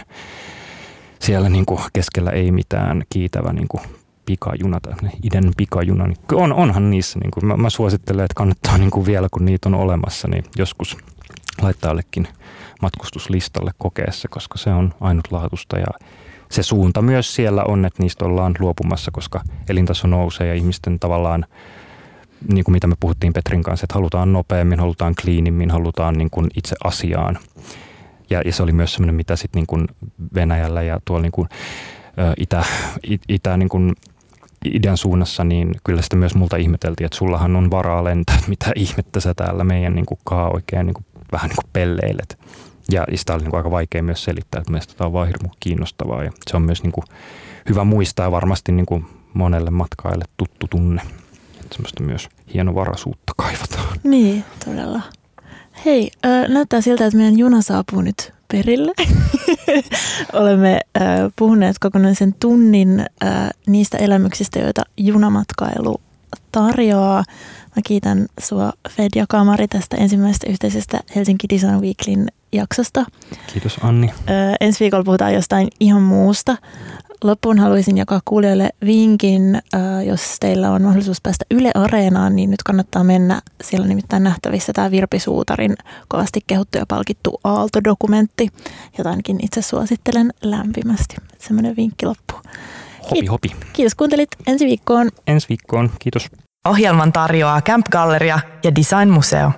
siellä niin kuin keskellä ei mitään kiitävä niin kuin pikajuna tai idän pikajuna, niin on, onhan niissä, niin kuin, mä, mä suosittelen, että kannattaa niin kuin vielä kun niitä on olemassa, niin joskus laittaa jollekin matkustuslistalle kokeessa, koska se on ainutlaatuista ja se suunta myös siellä on, että niistä ollaan luopumassa, koska elintaso nousee ja ihmisten tavallaan, niin kuin mitä me puhuttiin Petrin kanssa, että halutaan nopeammin, halutaan kliinimmin, halutaan niin kuin itse asiaan. Ja, ja se oli myös semmoinen, mitä sitten niin Venäjällä ja tuolla niin kuin, ä, itä, it, itä niin kuin idän suunnassa, niin kyllä sitä myös multa ihmeteltiin, että sullahan on varaa lentää, mitä ihmettä sä täällä meidän niin kuin kaa oikein niin kuin, vähän niin kuin pelleilet. Ja sitä oli niin kuin aika vaikea myös selittää, että mielestäni tämä on vaan hirmu kiinnostavaa ja se on myös niin kuin hyvä muistaa ja varmasti niin kuin monelle matkaille tuttu tunne. Semmoista myös hienovaraisuutta kaivataan. Niin, todella. Hei, äh, näyttää siltä, että meidän juna saapuu nyt perille. Olemme äh, puhuneet kokonaisen tunnin äh, niistä elämyksistä, joita junamatkailu tarjoaa. Mä kiitän sua Fed ja Kamari tästä ensimmäisestä yhteisestä Helsinki Design Weeklin jaksosta. Kiitos Anni. Ö, ensi viikolla puhutaan jostain ihan muusta. Loppuun haluaisin jakaa kuulijoille vinkin, jos teillä on mahdollisuus päästä Yle Areenaan, niin nyt kannattaa mennä. Siellä on nimittäin nähtävissä tämä Virpi Suutarin kovasti kehuttu ja palkittu Aalto-dokumentti, jota ainakin itse suosittelen lämpimästi. Semmoinen vinkki loppu. Hopi, hopi. Kiitos kuuntelit. Ensi viikkoon. Ensi viikkoon. Kiitos. Ohjelman tarjoaa Camp Galleria ja Design Museo.